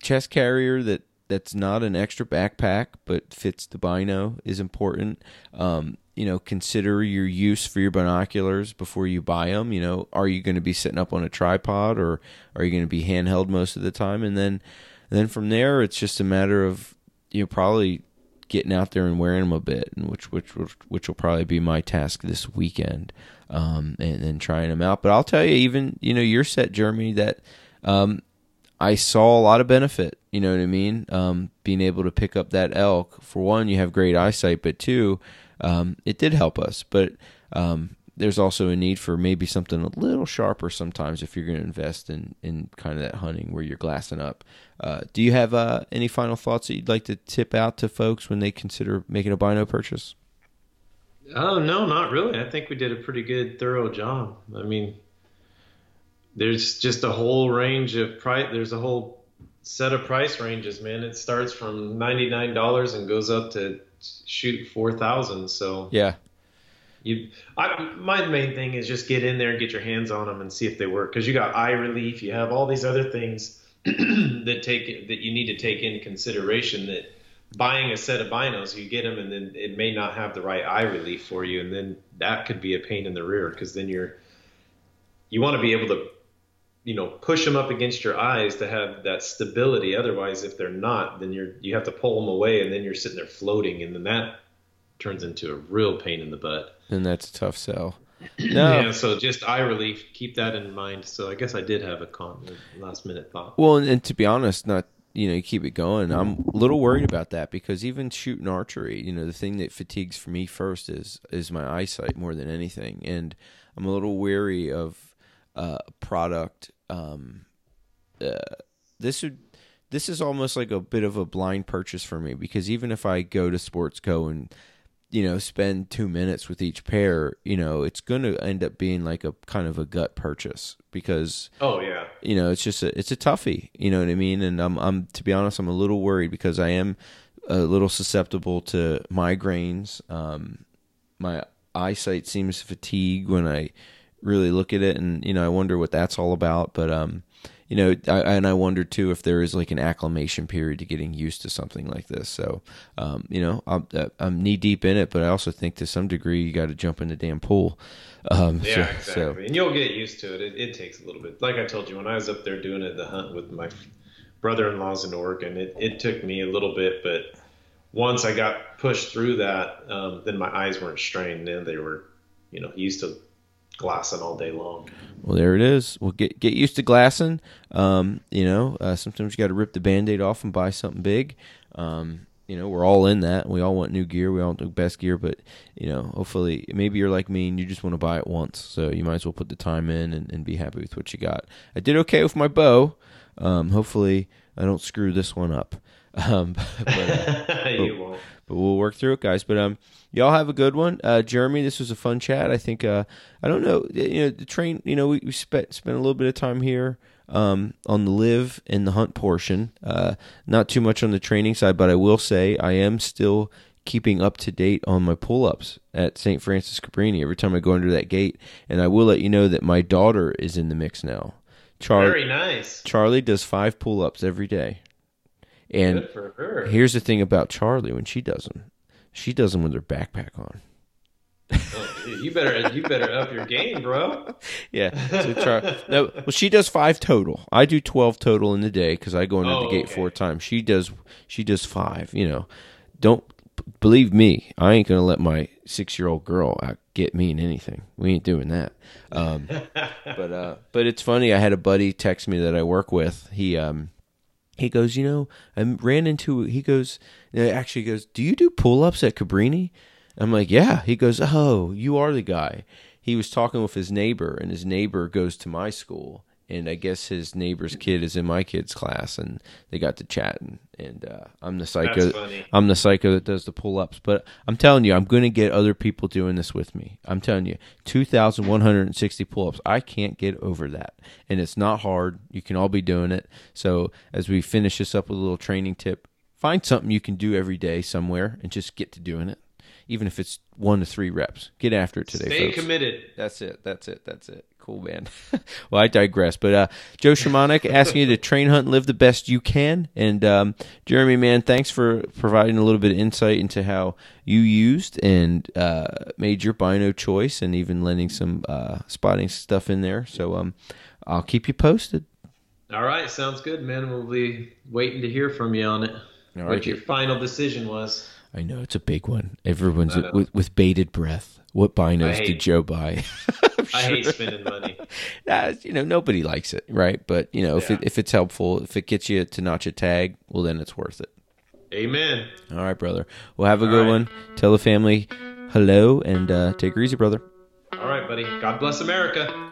chest carrier that that's not an extra backpack but fits the bino is important. Um, you know, consider your use for your binoculars before you buy them. You know, are you going to be sitting up on a tripod or are you going to be handheld most of the time? And then, and then from there, it's just a matter of you know probably getting out there and wearing them a bit, and which which which, will probably be my task this weekend, um, and then trying them out. But I'll tell you, even you know, your set, Jeremy, that um, I saw a lot of benefit. You know what I mean? Um, being able to pick up that elk. For one, you have great eyesight, but two, um, it did help us. But um, there's also a need for maybe something a little sharper sometimes if you're going to invest in in kind of that hunting where you're glassing up. Uh, do you have uh, any final thoughts that you'd like to tip out to folks when they consider making a bino purchase? Oh no, not really. I think we did a pretty good, thorough job. I mean, there's just a whole range of price. There's a whole set of price ranges, man. It starts from ninety nine dollars and goes up to shoot four thousand. So Yeah, you, I, my main thing is just get in there and get your hands on them and see if they work. Because you got eye relief, you have all these other things (clears throat) that take that you need to take in consideration. That buying a set of binos, you get them, and then it may not have the right eye relief for you, and then that could be a pain in the rear. Because then you're you want to be able to you know push them up against your eyes to have that stability otherwise if they're not then you're you have to pull them away and then you're sitting there floating and then that turns into a real pain in the butt and that's a tough sell. (clears throat) No, yeah so just eye relief keep that in mind so i guess i did have a con last minute thought Well, and, and to be honest, not you know, you keep it going. I'm a little worried about that because even shooting archery, you know, the thing that fatigues for me first is is my eyesight more than anything, and I'm a little weary of uh, product. Um, uh, this would this is almost like a bit of a blind purchase for me because even if I go to Sports Co and you know spend two minutes with each pair, you know, it's going to end up being like a kind of a gut purchase because oh yeah you know, it's just a, it's a toughie. You know what I mean? And I'm I'm to be honest, I'm a little worried because I am a little susceptible to migraines. Um, my eyesight seems to fatigue when I really look at it, and you know, I wonder what that's all about. But um, you know, I, and I wonder too if there is like an acclimation period to getting used to something like this. So, um, you know, I'm, uh, I'm knee deep in it, but I also think to some degree you got to jump in the damn pool. Um, yeah so, exactly so and you'll get used to it. it it takes a little bit like i told you when i was up there doing it the hunt with my brother-in-laws in oregon it, it took me a little bit but once I got pushed through that, um, then my eyes weren't strained. Then they were, you know, used to glassing all day long. Well, there it is. Well, get get used to glassing. Um, you know, uh, sometimes you got to rip the band-aid off and buy something big. Um, you know, we're all in that. We all want new gear. We all want the best gear, but you know, hopefully, maybe you're like me and you just want to buy it once. So you might as well put the time in and, and be happy with what you got. I did okay with my bow. Um, hopefully, I don't screw this one up. (laughs) Um, (laughs) but, uh, (laughs) you won't. But we'll work through it, guys. But um, y'all have a good one, uh, Jeremy. This was a fun chat. I think uh, I don't know, you know, the train. You know, we, we spent spent a little bit of time here um, on the live and the hunt portion. Uh, not too much on the training side, but I will say I am still keeping up to date on my pull ups at St. Francis Cabrini every time I go under that gate. And I will let you know that my daughter is in the mix now. Char- Very nice. Charlie does five pull ups every day. And Good for her. here's the thing about Charlie when she does them, she does them with her backpack on. Oh, you better you better up your game, bro. (laughs) Yeah. So Char- no, well, she does five total. I do twelve total in the day because I go under Oh, the gate okay. four times. She does. She does five. You know, don't believe me. I ain't gonna let my six year old girl get me in anything. We ain't doing that. Um, (laughs) but uh, but it's funny. I had a buddy text me that I work with. He um he goes, you know, I ran into. He goes, actually goes, do you do pull ups at Cabrini? I'm like, yeah. He goes, oh, you are the guy. He was talking with his neighbor, and his neighbor goes to my school, and I guess his neighbor's kid is in my kid's class, and they got to chatting. And uh, I'm the psycho. I'm the psycho that does the pull ups. But I'm telling you, I'm going to get other people doing this with me. I'm telling you, 2,160 pull ups. I can't get over that. And it's not hard. You can all be doing it. So as we finish this up with a little training tip, find something you can do every day somewhere and just get to doing it. Even if it's one to three reps. Get after it today, Stay folks. committed. That's it. That's it. That's it. Cool, man. (laughs) well, I digress. But uh, Joe Shamonic asking you to train, hunt, and live the best you can. And um, Jeremy, man, thanks for providing a little bit of insight into how you used and uh, made your bino choice, and even lending some uh, spotting stuff in there. So um, I'll keep you posted. All right, sounds good, man. We'll be waiting to hear from you on it. All what right. your final decision was. I know it's a big one. Everyone's with, with bated breath. What binos did Joe buy? (laughs) I hate spending money. (laughs) Nah, you know, nobody likes it, right? But you know, if Yeah. it, if it's helpful, if it gets you to notch a tag, well, then it's worth it. Amen. All right, brother. Well, have a All good right. one. Tell the family hello and uh, take it easy, brother. All right, buddy. God bless America.